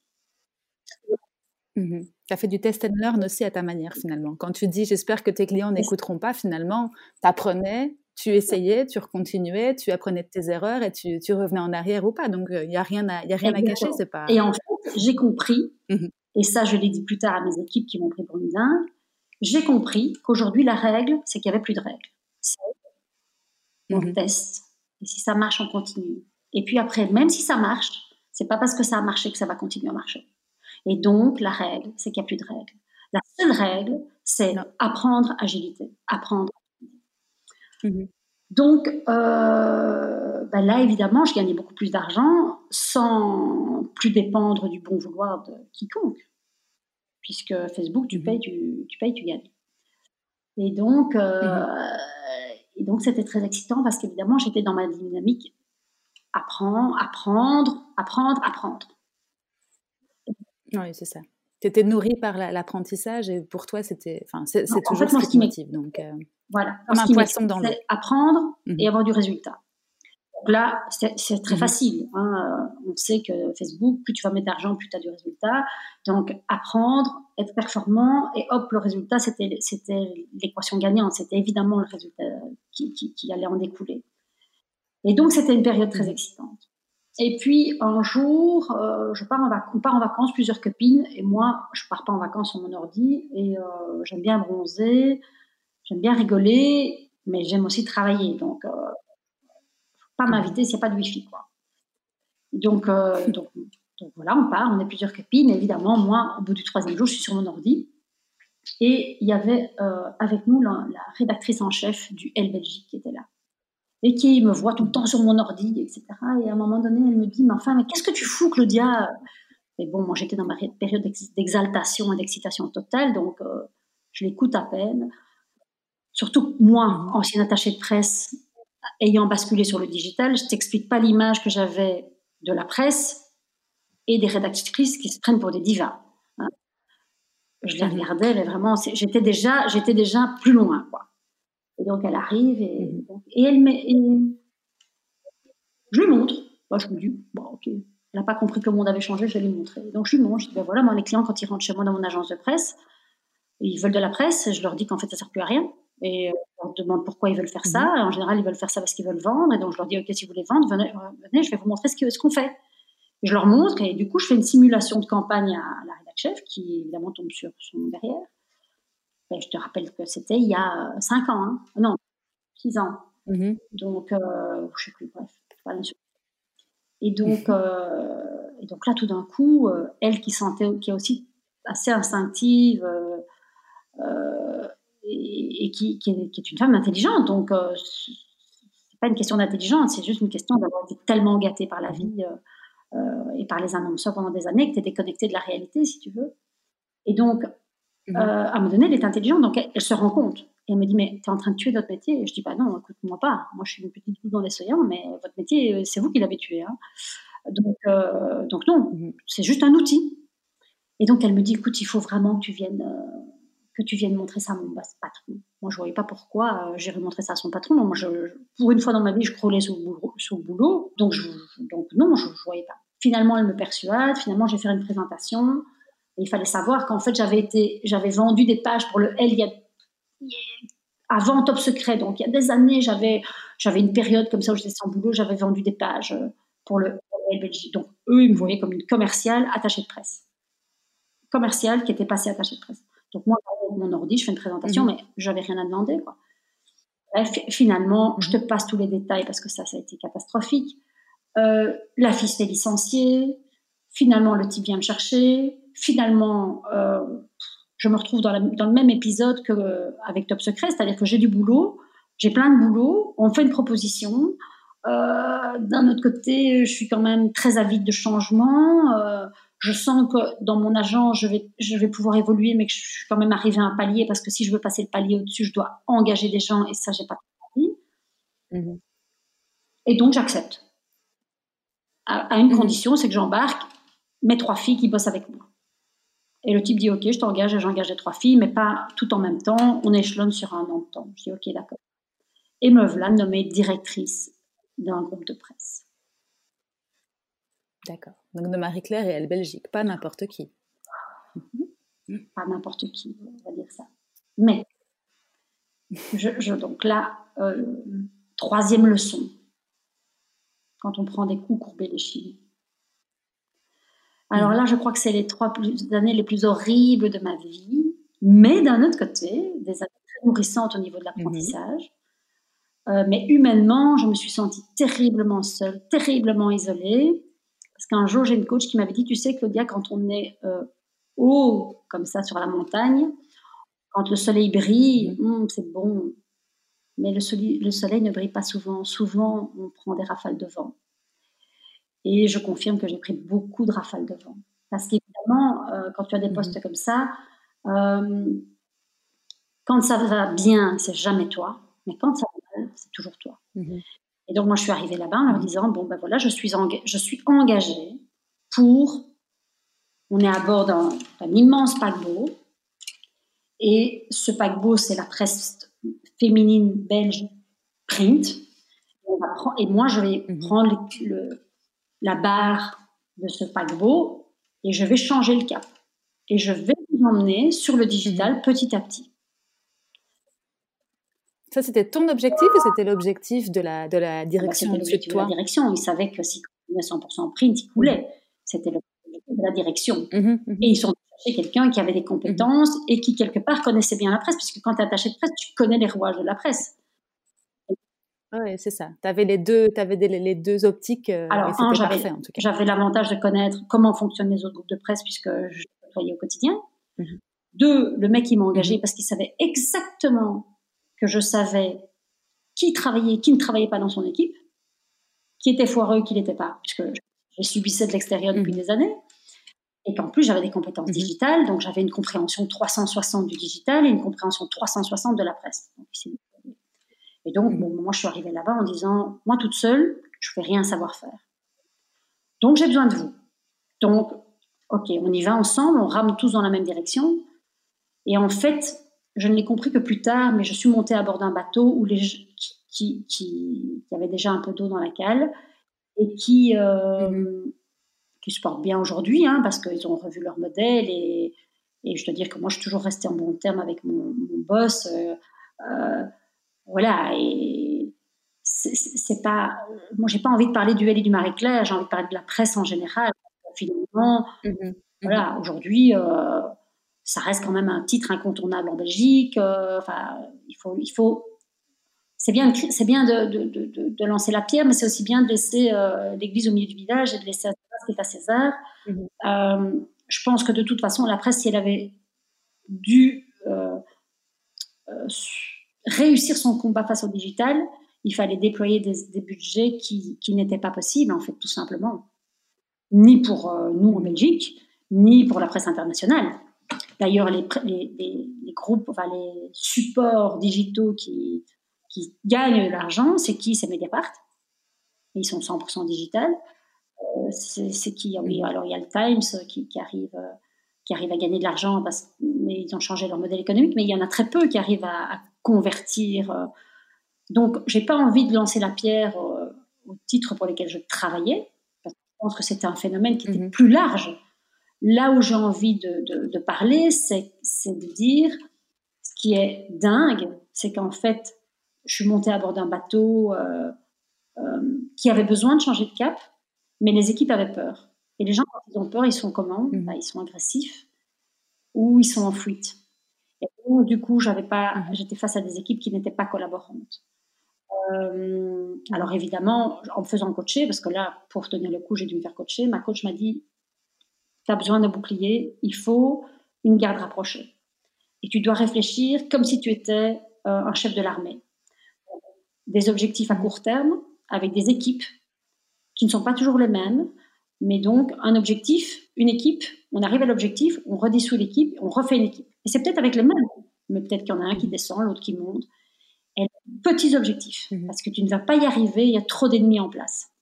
Tu as fait du test and learn aussi à ta manière finalement. Quand tu dis j'espère que tes clients n'écouteront pas, finalement, tu apprenais, tu essayais, tu recontinuais, tu apprenais de tes erreurs et tu, revenais en arrière ou pas. Donc il n'y a rien à, y a rien à cacher, c'est pas. Et en fait, j'ai compris, mmh et ça je l'ai dit plus tard à mes équipes qui m'ont pris pour une dingue, j'ai compris qu'aujourd'hui la règle, c'est qu'il n'y avait plus de règles. On mmh teste, et si ça marche, on continue. Et puis après, même si ça marche, c'est pas parce que ça a marché que ça va continuer à marcher. Et donc, la règle, c'est qu'il n'y a plus de règles. La seule règle, c'est apprendre agilité, apprendre. Mhm. Donc, euh, ben là, évidemment, je gagnais beaucoup plus d'argent sans plus dépendre du bon vouloir de quiconque. Puisque Facebook, tu mhm. payes, tu, tu, payes, tu gagnes. Et donc, euh, mhm. et donc, c'était très excitant parce qu'évidemment, j'étais dans ma dynamique apprendre, apprendre, apprendre, apprendre. Oui, c'est ça. Tu étais nourri par l'apprentissage et pour toi, c'était, enfin, c'est toujours ce qui motive. Donc, euh, voilà. Comme un poisson dans l'eau. Apprendre mmh et avoir du résultat. Donc là, c'est très mmh facile. Hein. On sait que Facebook, plus tu vas mettre d'argent, plus tu as du résultat. Donc, apprendre, être performant, et hop, le résultat, c'était l'équation gagnante. C'était évidemment le résultat qui, qui, allait en découler. Et donc, c'était une période très mmh excitante. Et puis un jour, euh, je pars en on part en vacances, plusieurs copines, et moi, je pars pas en vacances sur mon ordi, et euh, j'aime bien bronzer, j'aime bien rigoler, mais j'aime aussi travailler. Donc, euh, pas m'inviter s'il n'y a pas de wifi, quoi. Donc, euh, donc, donc, voilà, on part, on est plusieurs copines. Évidemment, moi, au bout du troisième jour, je suis sur mon ordi. Et il y avait avec nous la, la, rédactrice en chef du L Belgique qui était là et qui me voit tout le temps sur mon ordi, etc. Et à un moment donné, elle me dit, mais enfin, mais qu'est-ce que tu fous, Claudia? Et bon, moi, j'étais dans ma période d'exaltation et d'excitation totale, donc euh, je l'écoute à peine. Surtout moi, ancienne attachée de presse, ayant basculé sur le digital, je t'explique pas l'image que j'avais de la presse et des rédactrices qui se prennent pour des divas. Hein. Je les mhm. regardais, mais vraiment, j'étais déjà, j'étais déjà plus loin, quoi. Et donc elle arrive et, mhm. et elle met, je lui montre. Moi, je me dis, bon, ok, elle n'a pas compris que le monde avait changé, je vais lui montrer. Donc je lui montre, je dis, ben voilà, moi, les clients, quand ils rentrent chez moi dans mon agence de presse, ils veulent de la presse, je leur dis qu'en fait, ça ne sert plus à rien. Et on leur demande pourquoi ils veulent faire ça. Mhm. En général, ils veulent faire ça parce qu'ils veulent vendre. Et donc, je leur dis, OK, si vous voulez vendre, venez, venez je vais vous montrer ce qu'on fait. Et je leur montre. Et du coup, je fais une simulation de campagne à la rédac chef, qui évidemment tombe sur son derrière. Ben, je te rappelle que c'était il y a 5 ans, hein. non, 6 ans. Mmh donc, euh, je ne sais plus, bref, et donc, euh, et donc là, tout d'un coup, euh, elle qui sentait, qui est aussi assez instinctive et, qui, qui, est, une femme intelligente, donc c'est pas une question d'intelligence, c'est juste une question d'avoir été tellement gâtée par la vie et par les annonceurs pendant des années que tu es déconnectée de la réalité, si tu veux. Et donc, Mmh. Euh, à un moment donné, elle est intelligente, donc elle, se rend compte. Et elle me dit, mais tu es en train de tuer notre métier Et je dis, bah non, écoute-moi pas. Moi, je suis une petite boule dans les soyants, mais votre métier, euh, c'est vous qui l'avez tué. Hein. Donc, euh, donc non, mmh. c'est juste un outil. Et donc, elle me dit, écoute, il faut vraiment que tu viennes, que tu viennes montrer ça à mon patron. Moi, je voyais pas pourquoi j'irais montrer ça à son patron. Moi, je, pour une fois dans ma vie, je crawlais sous le boulot. donc, je, donc non, je ne voyais pas. Finalement, elle me persuade. Finalement, je vais faire une présentation il fallait savoir qu'en fait, j'avais été, j'avais vendu des pages pour le L il y a, avant Top Secret. Donc, il y a des années, j'avais, j'avais une période comme ça où j'étais sans boulot, j'avais vendu des pages euh, pour le L Belgique. Donc, eux, ils me voyaient comme une commerciale attachée de presse. Commerciale qui était passée attachée de presse. Donc, moi, mon ordi, je fais une présentation, mhm. mais j'avais rien à demander, quoi. Bref, finalement, je te passe tous les détails parce que ça, ça a été catastrophique. Euh, la fille s'est licenciée. Finalement, le type vient me chercher finalement, euh, je me retrouve dans, le même épisode qu'avec Top Secret, c'est-à-dire que j'ai du boulot, j'ai plein de boulot, on fait une proposition. Euh, d'un autre côté, je suis quand même très avide de changement. Euh, je sens que dans mon agent, je vais, je vais pouvoir évoluer, mais que je suis quand même arrivée à un palier parce que si je veux passer le palier au-dessus, je dois engager des gens et ça, j'ai pas envie. Mmh et donc, j'accepte. À, une mmh condition, c'est que j'embarque mes trois filles qui bossent avec moi. Et le type dit Ok, je t'engage et j'engage les trois filles, mais pas tout en même temps. On échelonne sur un an de temps. Je dis Ok, d'accord. Et me voilà nommée directrice d'un groupe de presse. D'accord. Donc de Marie-Claire et elle Belgique, pas n'importe qui. Mhm. Pas n'importe qui, on va dire ça. Mais, je, donc là, euh, troisième leçon, quand on prend des coups courbés les chines. Alors mhm. là, je crois que c'est les trois années les plus horribles de ma vie, mais d'un autre côté, des années très nourrissantes au niveau de l'apprentissage. Euh, mais humainement, je me suis sentie terriblement seule, terriblement isolée. Parce qu'un jour, j'ai une coach qui m'avait dit, tu sais, Claudia, quand on est euh, haut, comme ça, sur la montagne, quand le soleil brille, mhm. hmm, c'est bon. Mais le soleil, le soleil ne brille pas souvent. Souvent, on prend des rafales de vent. Et je confirme que j'ai pris beaucoup de rafales de vent. Parce qu'évidemment, euh, quand tu as des mhm. postes comme ça, quand ça va bien, c'est jamais toi. Mais quand ça va mal, c'est toujours toi. Mhm. Et donc, moi, je suis arrivée là-bas en leur disant, bon, ben voilà, je suis, je suis engagée pour... On est à bord d'un immense paquebot. Et ce paquebot, c'est la presse féminine belge print. Et moi, je vais mhm. prendre le, la barre de ce paquebot et je vais changer le cap. Et je vais vous emmener sur le digital mhm. petit à petit. Ça, c'était ton objectif ou c'était l'objectif de la, de la direction C'était l'objectif de la direction. Ils savaient que si on 100% print, ils coulaient. C'était l'objectif de la direction. Mhm, mhm. Et ils sont chercher quelqu'un qui avait des compétences et qui, quelque part, connaissait bien la presse, puisque quand tu es attaché de presse, tu connais les rouages de la presse. Oui, c'est ça. Tu avais les deux, avais les deux optiques. Euh, Alors, un, j'avais l'avantage de connaître comment fonctionnent les autres groupes de presse, puisque je travaillais au quotidien. Mhm. Deux, le mec, il m'a engagé parce qu'il savait exactement que je savais qui travaillait, qui ne travaillait pas dans son équipe, qui était foireux, qui n'était pas, puisque je subissais de l'extérieur depuis mmh. des années, et qu'en plus j'avais des compétences mmh. digitales, donc j'avais une compréhension 360 du digital et une compréhension 360 de la presse. Et donc, mmh. moi, je suis arrivée là-bas en disant, moi toute seule, je ne fais rien savoir faire. Donc, j'ai besoin de vous. Donc, ok, on y va ensemble, on rame tous dans la même direction. Et en fait, je ne l'ai compris que plus tard, mais je suis montée à bord d'un bateau où les, qui, qui, qui, avait déjà un peu d'eau dans la cale et qui, euh, mhm. qui se portent bien aujourd'hui hein, parce qu'ils ont revu leur modèle et, et, je dois dire que moi je suis toujours restée en bon terme avec mon, boss. Euh, euh, voilà, et c'est pas. Moi j'ai pas envie de parler du L et du Marie-Claire, j'ai envie de parler de la presse en général. Finalement, mhm. voilà, mhm. aujourd'hui ça reste quand même un titre incontournable en Belgique. Euh, enfin, il faut, il faut. C'est bien, c'est bien de, de, de, de, lancer la pierre, mais c'est aussi bien de laisser euh, l'église au milieu du village et de laisser à César ce qui est à César. Mhm. Euh, je pense que de toute façon, la presse, si elle avait dû réussir son combat face au digital, il fallait déployer des, des budgets qui, qui n'étaient pas possibles, en fait, tout simplement. Ni pour nous en Belgique, ni pour la presse internationale. D'ailleurs, les, les, groupes, enfin, les supports digitaux qui, qui gagnent de l'argent, c'est qui? C'est Mediapart. Ils sont 100% digital. Euh, c'est qui? Oui, alors il y a le Times qui, qui arrive, euh, qui arrive à gagner de l'argent, parce mais ils ont changé leur modèle économique, mais il y en a très peu qui arrivent à, convertir. Euh. Donc, j'ai pas envie de lancer la pierre au titre pour lesquels je travaillais, parce que je pense que c'était un phénomène qui était mhm. plus large Là où j'ai envie de, parler, c'est de dire ce qui est dingue, c'est qu'en fait, je suis montée à bord d'un bateau euh, euh, qui avait besoin de changer de cap, mais les équipes avaient peur. Et les gens, quand ils ont peur, ils sont comment? Mmh. bah, Ils sont agressifs ou ils sont en fuite. Donc, du coup, j'avais pas, mmh. j'étais face à des équipes qui n'étaient pas collaborantes. Euh, alors évidemment, en me faisant coacher, parce que là, pour tenir le coup, j'ai dû me faire coacher, ma coach m'a dit, tu as besoin d'un bouclier, il faut une garde rapprochée. Et tu dois réfléchir comme si tu étais euh, un chef de l'armée. Des objectifs à court terme avec des équipes qui ne sont pas toujours les mêmes, mais donc un objectif, une équipe, on arrive à l'objectif, on redissout l'équipe, on refait une équipe. Et c'est peut-être avec les mêmes, mais peut-être qu'il y en a un qui descend, l'autre qui monte. Et petits objectifs, mhm. parce que tu ne vas pas y arriver, il y a trop d'ennemis en place.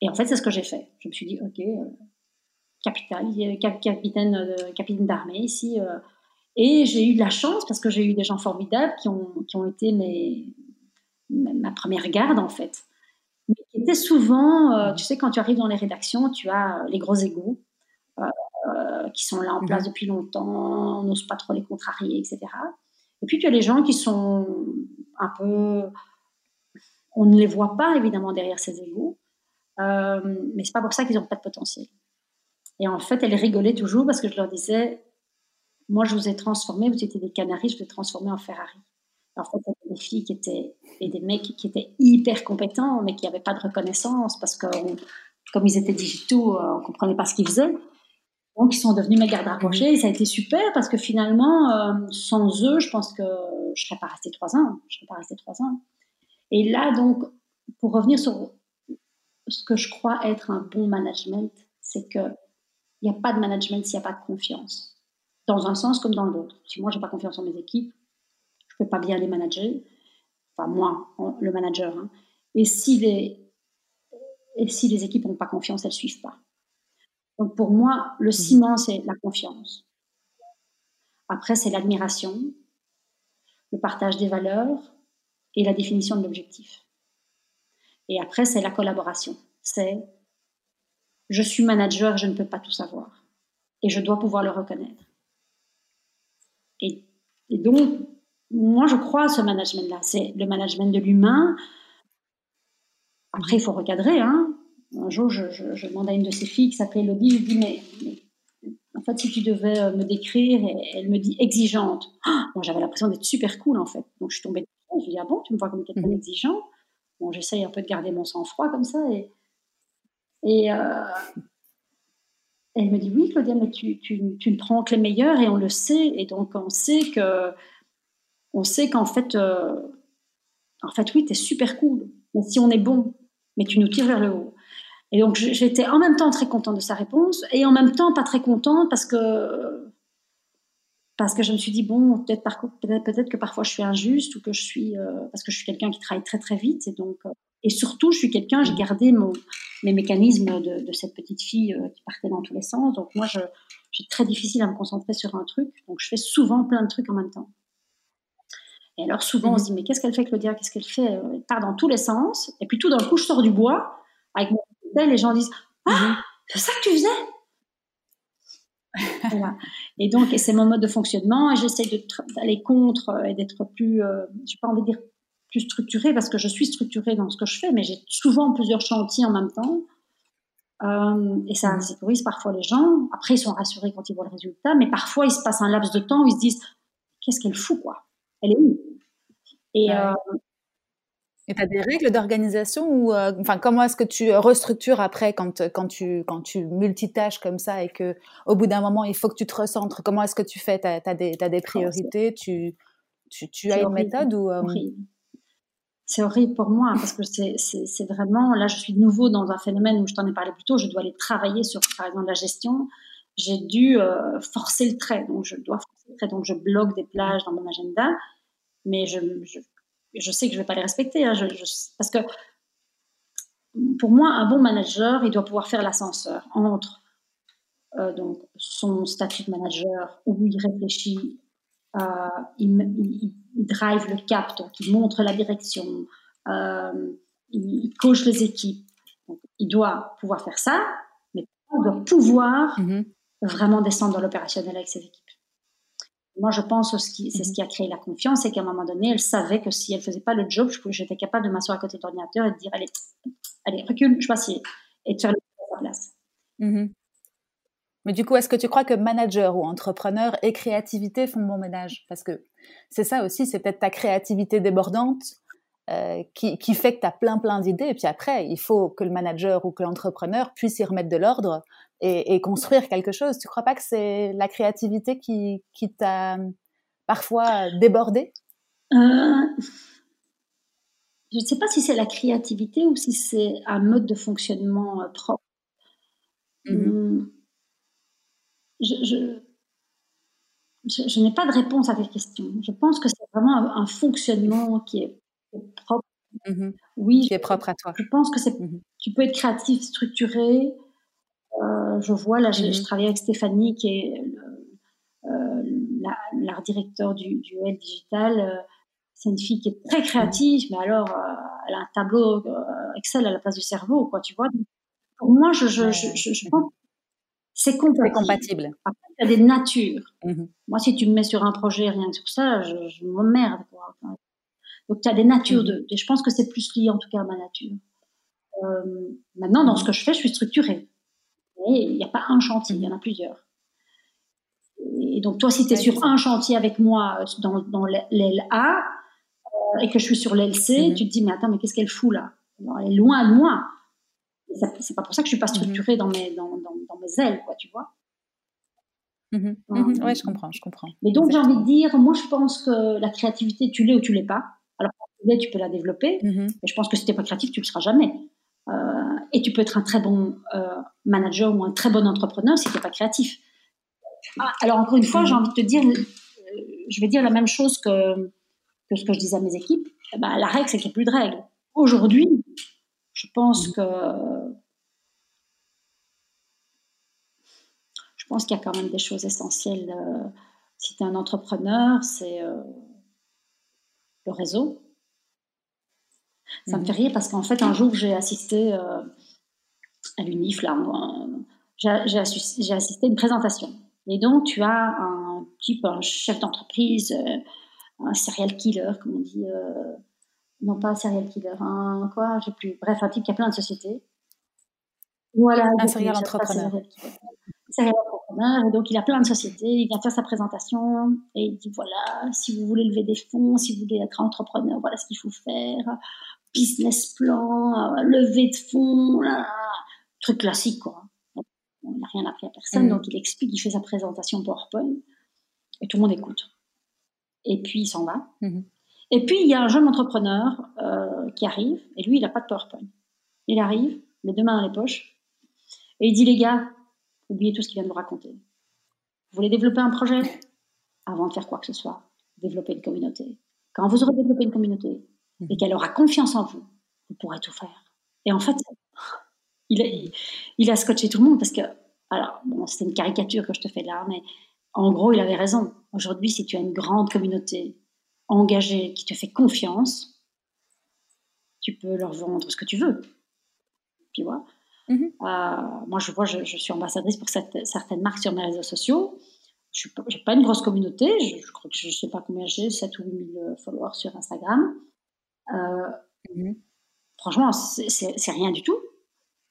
Et en fait, c'est ce que j'ai fait. Je me suis dit, ok, euh, capitaine, capitaine, euh, capitaine d'armée ici. Euh. et j'ai eu de la chance parce que j'ai eu des gens formidables qui ont, qui ont été mes, ma première garde en fait. mais qui étaient souvent, euh, tu sais, quand tu arrives dans les rédactions, tu as les gros égaux qui sont là en place mhm. depuis longtemps, on n'ose pas trop les contrarier, etc. Et puis tu as les gens qui sont un peu, on ne les voit pas évidemment derrière ces égaux, euh, mais c'est pas pour ça qu'ils n'ont pas de potentiel. Et en fait, elle rigolait toujours parce que je leur disais, moi, je vous ai transformé, vous étiez des Canaries, je vous ai transformé en Ferrari. En fait, il des filles qui étaient, et des mecs qui étaient hyper compétents, mais qui n'avaient pas de reconnaissance parce que, comme ils étaient digitaux, euh, on ne comprenait pas ce qu'ils faisaient. Donc, ils sont devenus mes gardes rapprochés et ça a été super parce que finalement, euh, sans eux, je pense que je ne serais pas restée trois ans. Je serais pas restée trois ans. Et là, donc, pour revenir sur ce que je crois être un bon management, c'est qu'il n'y a pas de management s'il n'y a pas de confiance. Dans un sens comme dans l'autre. Si moi, je n'ai pas confiance en mes équipes, je ne peux pas bien les manager. Enfin, moi, le manager. Hein. Et, si les, et si les équipes n'ont pas confiance, elles ne suivent pas. Donc, pour moi, le mmh. ciment, c'est la confiance. Après, c'est l'admiration, le partage des valeurs et la définition de l'objectif. Et après, c'est la collaboration. C'est je suis manager, je ne peux pas tout savoir. Et je dois pouvoir le reconnaître. Et, donc, moi, je crois à ce management-là. C'est le management de l'humain. Après, il faut recadrer. Hein. Un jour, je, je, demande à une de ses filles qui s'appelle Elodie, je lui dis, mais, en fait, si tu devais euh, me décrire, et elle me dit exigeante. moi, j'avais l'impression d'être super cool, en fait. Donc, je suis tombée je lui dis, ah bon, tu me vois comme quelqu'un d'exigeant? Mmh. Bon, j'essaye un peu de garder mon sang-froid comme ça. Et, et euh, elle me dit Oui, Claudia, mais tu, tu, tu, ne prends que les meilleurs et on le sait. Et donc, on sait que. On sait qu'en fait, euh, en fait, oui, tu es super cool. Mais si on est bon, mais tu nous tires vers le haut. Et donc, j'étais en même temps très contente de sa réponse et en même temps pas très contente parce que parce que je me suis dit bon peut-être que parfois je suis injuste ou que je suis euh, parce que je suis quelqu'un qui travaille très très vite et donc euh, et surtout je suis quelqu'un j'ai gardé mon mes mécanismes de, cette petite fille euh, qui partait dans tous les sens. Donc moi j'ai très difficile à me concentrer sur un truc. Donc je fais souvent plein de trucs en même temps. Et alors souvent on se dit mais qu'est-ce qu'elle fait Claudia? Qu'est-ce qu'elle fait? Elle part dans tous les sens. Et puis tout d'un coup je sors du bois avec mon les gens disent ah c'est ça que tu faisais? Et donc, c'est mon mode de fonctionnement. Et j'essaie d'aller contre euh, et d'être plus, euh, je n'ai pas envie de dire plus structurée parce que je suis structurée dans ce que je fais, mais j'ai souvent plusieurs chantiers en même temps. Euh, et ça sécurise parfois les gens. Après, ils sont rassurés quand ils voient le résultat, mais parfois, il se passe un laps de temps où ils se disent Qu'est-ce qu'elle fout, quoi? Elle est où? Et, et tu as des règles d'organisation ou euh, enfin comment est-ce que tu restructures après quand quand tu quand tu multitâches comme ça et que au bout d'un moment il faut que tu te recentres? Comment est-ce que tu fais? Tu as, des des priorités? Tu tu, tu as une méthode ou euh, c'est horrible pour moi parce que c'est vraiment là je suis de nouveau dans un phénomène où je t'en ai parlé plus tôt je dois aller travailler sur par exemple la gestion. J'ai dû euh, forcer le trait. Donc je dois forcer le trait. Donc je bloque des plages dans mon agenda mais je, je je sais que je ne vais pas les respecter, hein, parce que pour moi, un bon manager, il doit pouvoir faire l'ascenseur entre euh, donc son statut de manager où il réfléchit, euh, il, drive le cap, donc il montre la direction, euh, il, coach les équipes. il doit pouvoir faire ça, mais il doit pouvoir mm-hmm. vraiment descendre dans l'opérationnel avec ses équipes. Moi, je pense que c'est ce qui a créé la confiance, et qu'à un moment donné, elle savait que si elle faisait pas le job, j'étais capable de m'asseoir à côté de l'ordinateur et de dire allez, allez, recule, je passe et de faire le à sa place. Mm-hmm. Mais du coup, est-ce que tu crois que manager ou entrepreneur et créativité font bon ménage? Parce que c'est ça aussi, c'est peut-être ta créativité débordante euh, qui, qui, fait que tu as plein plein d'idées. Et puis après, il faut que le manager ou que l'entrepreneur puisse y remettre de l'ordre et, construire quelque chose. Tu crois pas que c'est la créativité qui, qui t'a parfois débordé euh, Je ne sais pas si c'est la créativité ou si c'est un mode de fonctionnement euh, propre. Mmh hum, je, je, n'ai pas de réponse à cette question. Je pense que c'est vraiment un, fonctionnement qui est, propre. Mmh oui, qui est propre à toi. Je pense que c'est, mmh tu peux être créatif, structuré, euh, je vois, là, je, mhm. travaille avec Stéphanie, qui est euh, l'art directeur du, du Digital. Euh, c'est une fille qui est très créative, mais alors, elle a un tableau Excel à la place du cerveau, quoi, tu vois. Pour moi, je, je, je, je pense c'est compatible. compatible. Après, il y a des natures. Mmh moi, si tu me mets sur un projet rien que sur ça, je, je m'emmerde. donc, tu as des natures. Mmh de, je pense que c'est plus lié, en tout cas, à ma nature. Euh, maintenant, dans ce que je fais, je suis structurée. Et il n'y a pas un chantier, il y en a plusieurs. Et donc, toi, si tu es sur un chantier avec moi dans, dans l'aile A euh, et que je suis sur l'aile C, mmh tu te dis, mais attends, mais qu'est-ce qu'elle fout là? Elle est loin de moi c'est pas pour ça que je suis pas mhm. structurée dans, mes, dans, dans, mes ailes, quoi, tu vois. Mmh ouais, je comprends, je comprends. Mais donc, j'ai envie de dire, moi, je pense que la créativité, tu l'es ou tu l'es pas. Alors, tu l'es, tu peux la développer, mais je pense que si tu n'es pas créatif, tu le seras jamais. Euh, et tu peux être un très bon euh, manager ou un très bon entrepreneur si tu n'es pas créatif. Ah, alors, encore une fois, j'ai envie de te dire, euh, je vais dire la même chose que, ce que je disais à mes équipes. Eh ben, la règle, c'est qu'il n'y a plus de règles. Aujourd'hui, je pense que je pense qu'il y a quand même des choses essentielles. Si tu es un entrepreneur, c'est le réseau. Ça me mhm. fait rire parce qu'en fait, un jour, j'ai assisté euh, à l'UNIF, là, j'ai assisté à une présentation. Et donc, tu as un type, un chef d'entreprise, un serial killer, comme on dit, non pas un serial killer, un quoi, j'ai plus, bref, un type qui a plein de sociétés. Voilà. Un serial entrepreneur. Serial entrepreneur, et donc il a plein de sociétés, il vient faire sa présentation, et il dit voilà, si vous voulez lever des fonds, si vous voulez être entrepreneur, voilà ce qu'il faut faire, business plan, euh, lever de fonds, truc classique quoi. il n'a rien appris à personne, mm. donc il explique, il fait sa présentation PowerPoint, et tout le monde écoute. Et puis il s'en va. Mm-hmm. Et puis, il y a un jeune entrepreneur euh, qui arrive, et lui, il n'a pas de PowerPoint. Il arrive, les deux mains dans les poches, et il dit, les gars, oubliez tout ce qu'il vient de vous raconter. Vous voulez développer un projet? Avant de faire quoi que ce soit, développer une communauté. Quand vous aurez développé une communauté et qu'elle aura confiance en vous, vous pourrez tout faire. Et en fait, il a, il a scotché tout le monde parce que, alors, bon, c'est une caricature que je te fais là, mais en gros, il avait raison. Aujourd'hui, si tu as une grande communauté engagé, qui te fait confiance, tu peux leur vendre ce que tu veux. Tu vois? Mhm. euh, Moi, je vois, je, suis ambassadrice pour certaines marques sur mes réseaux sociaux. Je n'ai pas une grosse communauté. Je, crois que je ne sais pas combien j'ai, 7 ou 8 000 followers sur Instagram. Euh, mhm. Franchement, c'est rien du tout.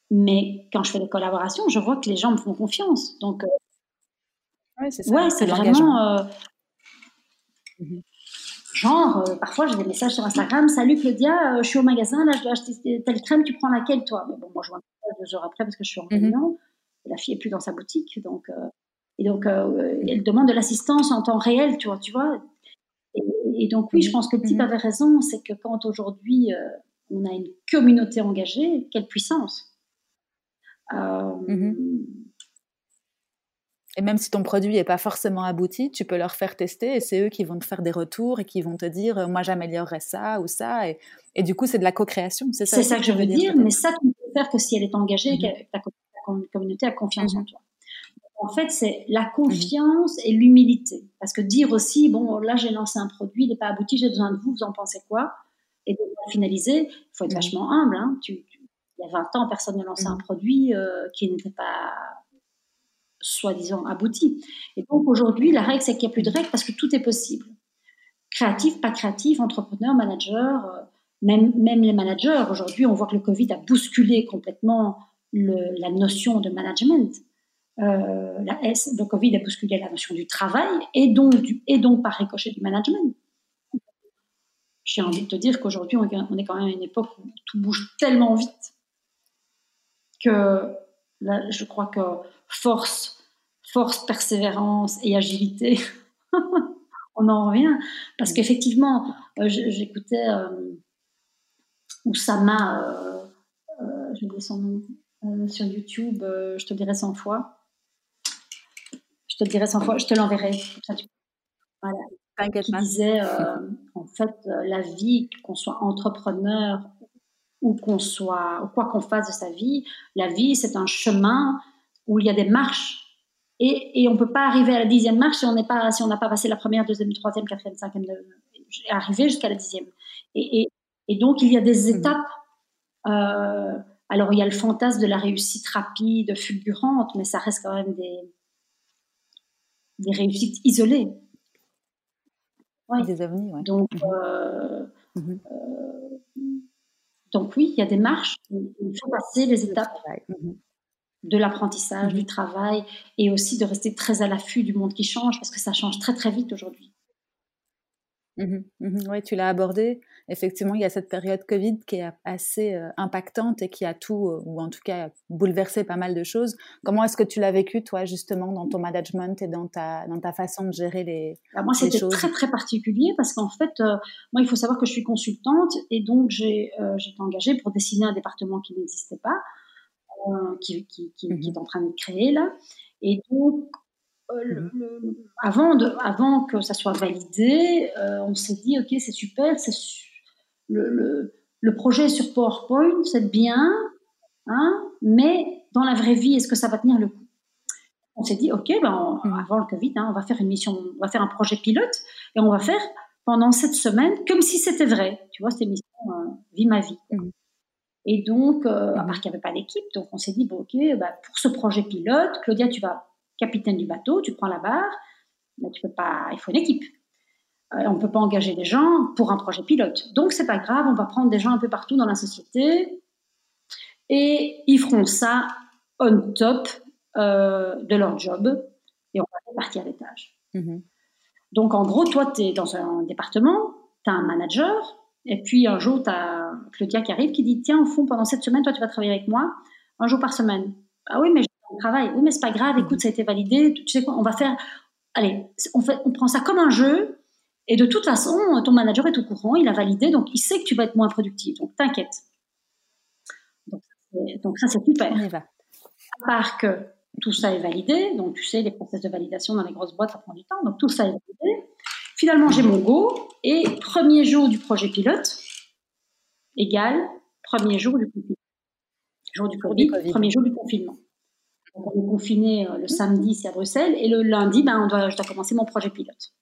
Mais quand je fais des collaborations, je vois que les gens me font confiance. Donc, euh, ouais, c'est vraiment. Mhm. Genre, euh, parfois j'ai des messages sur Instagram Salut Claudia, euh, je suis au magasin, là je dois acheter telle crème, tu prends laquelle toi? Mais bon, moi je vois deux heures après parce que je suis en mhm. réunion. La fille est plus dans sa boutique, donc euh, et donc elle demande de l'assistance en temps réel, tu vois, tu vois. Et, donc oui, je pense que le type mhm. avait raison, c'est que quand aujourd'hui on a une communauté engagée, quelle puissance. Mhm. Et même si ton produit n'est pas forcément abouti, tu peux leur faire tester et c'est eux qui vont te faire des retours et qui vont te dire euh, moi j'améliorerais ça ou ça. Et, et du coup, c'est de la co-création. C'est ça, ça que je veux dire, mais ça, tu peux faire que si elle est engagée et que ta communauté a confiance en toi. En fait, c'est la mhm. confiance et l'humilité. Parce que dire aussi, bon, là j'ai lancé un produit, il n'est pas abouti, j'ai besoin de vous, vous en pensez quoi? Et de finaliser, il faut être mhm. vachement humble. Hein. Tu, il y a 20 ans, personne ne lançait un produit euh, qui n'était pas soi-disant abouti. Et donc aujourd'hui, la règle, c'est qu'il n'y a plus de règles parce que tout est possible. Créatif, pas créatif, entrepreneur, manager, euh, même, même les managers, aujourd'hui, on voit que le Covid a bousculé complètement la notion de management. Euh, la S, le Covid a bousculé la notion du travail et donc, par ricochet du management. J'ai envie de te dire qu'aujourd'hui, on est quand même à une époque où tout bouge tellement vite que là, je crois que force force, persévérance et agilité, on en revient. Parce qu'effectivement, euh, j'écoutais euh, Oussama, euh, euh, j'ai oublié son nom, sur YouTube, je te dirai 100 fois. Je te le dirai 100 fois, je te l'enverrai. Voilà. Il disait, en fait, la vie, qu'on soit entrepreneur ou qu'on soit, ou quoi qu'on fasse de sa vie, la vie, c'est un chemin où il y a des marches et, et on ne peut pas arriver à la dixième marche si on pas, si n'a pas passé la première, deuxième, troisième, quatrième, cinquième, arriver jusqu'à la dixième. Et, et, Et donc, il y a des mmh. étapes. Euh, alors, il y a le fantasme de la réussite rapide, fulgurante, mais ça reste quand même des, des réussites isolées. Des ovnis. Donc, mmh. euh, mmh. donc, oui, il y a des marches. Il faut passer les étapes de l'apprentissage, du travail, et aussi de rester très à l'affût du monde qui change, parce que ça change très très vite aujourd'hui. Mmh mmh oui, tu l'as abordé. Effectivement, il y a cette période Covid qui est assez euh, impactante et qui a tout, euh, ou en tout cas bouleversé pas mal de choses. Comment est-ce que tu l'as vécu, toi, justement, dans ton management et dans ta, dans ta façon de gérer les, Alors moi, c'était très, très particulier parce qu'en fait, euh, moi, il faut savoir que je suis consultante et donc j'ai été engagée pour dessiner un département qui n'existait pas, qui, qui, qui, qui, mmh est en train de créer là. Et donc, euh, mmh avant, de, avant que ça soit validé, euh, on s'est dit, OK, c'est super, c'est le, le, projet sur PowerPoint, c'est bien, hein, mais dans la vraie vie, est-ce que ça va tenir le coup? On s'est dit, OK, ben, mmh. avant le Covid, hein, on va faire une mission, on va faire un projet pilote et on va faire pendant cette semaine comme si c'était vrai. Tu vois, cette mission euh, Vie ma vie. Mmh. Et donc, à part qu'il n'y avait pas d'équipe, donc on s'est dit, bon, OK, ben, pour ce projet pilote, Claudia, tu vas capitaine du bateau, tu prends la barre, mais tu peux pas, il faut une équipe. Euh, on ne peut pas engager des gens pour un projet pilote. Donc c'est pas grave, on va prendre des gens un peu partout dans la société et ils feront ça on top euh, de leur job et on va partir à l'étage. Mhm. Donc en gros, toi, tu es dans un département, tu as un manager, et puis un jour, tu as Claudia qui arrive qui dit Tiens, au fond, pendant cette semaine, toi, tu vas travailler avec moi un jour par semaine. Ah oui, mais travail. Oui, mais c'est pas grave, écoute, ça a été validé. Tu sais quoi, on va faire. Allez, on, fait, on prend ça comme un jeu. Et de toute façon, ton manager est au courant, il a validé, donc il sait que tu vas être moins productif. Donc t'inquiète. Donc, ça, c'est super. À part que tout ça est validé, donc tu sais, les process de validation dans les grosses boîtes, ça prend du temps. Donc tout ça est validé. Finalement, j'ai mon go. Et premier jour du projet pilote égale premier jour du Covid. Jour du Covid, premier jour du confinement on est confiné euh, le samedi, c'est à Bruxelles, et le lundi, ben, on doit, je dois commencer mon projet pilote.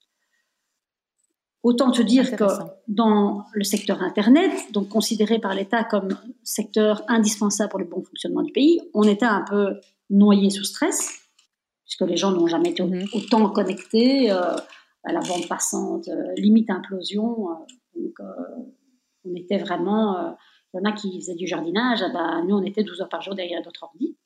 Autant te dire que dans le secteur Internet, donc considéré par l'État comme secteur indispensable pour le bon fonctionnement du pays, on était un peu noyé sous stress, puisque les gens n'ont jamais été mhm. autant connectés euh, à la bande passante, euh, limite implosion. donc, on était vraiment. Il y en a qui faisaient du jardinage, ah ben, nous, on était 12 heures par jour derrière notre ordi.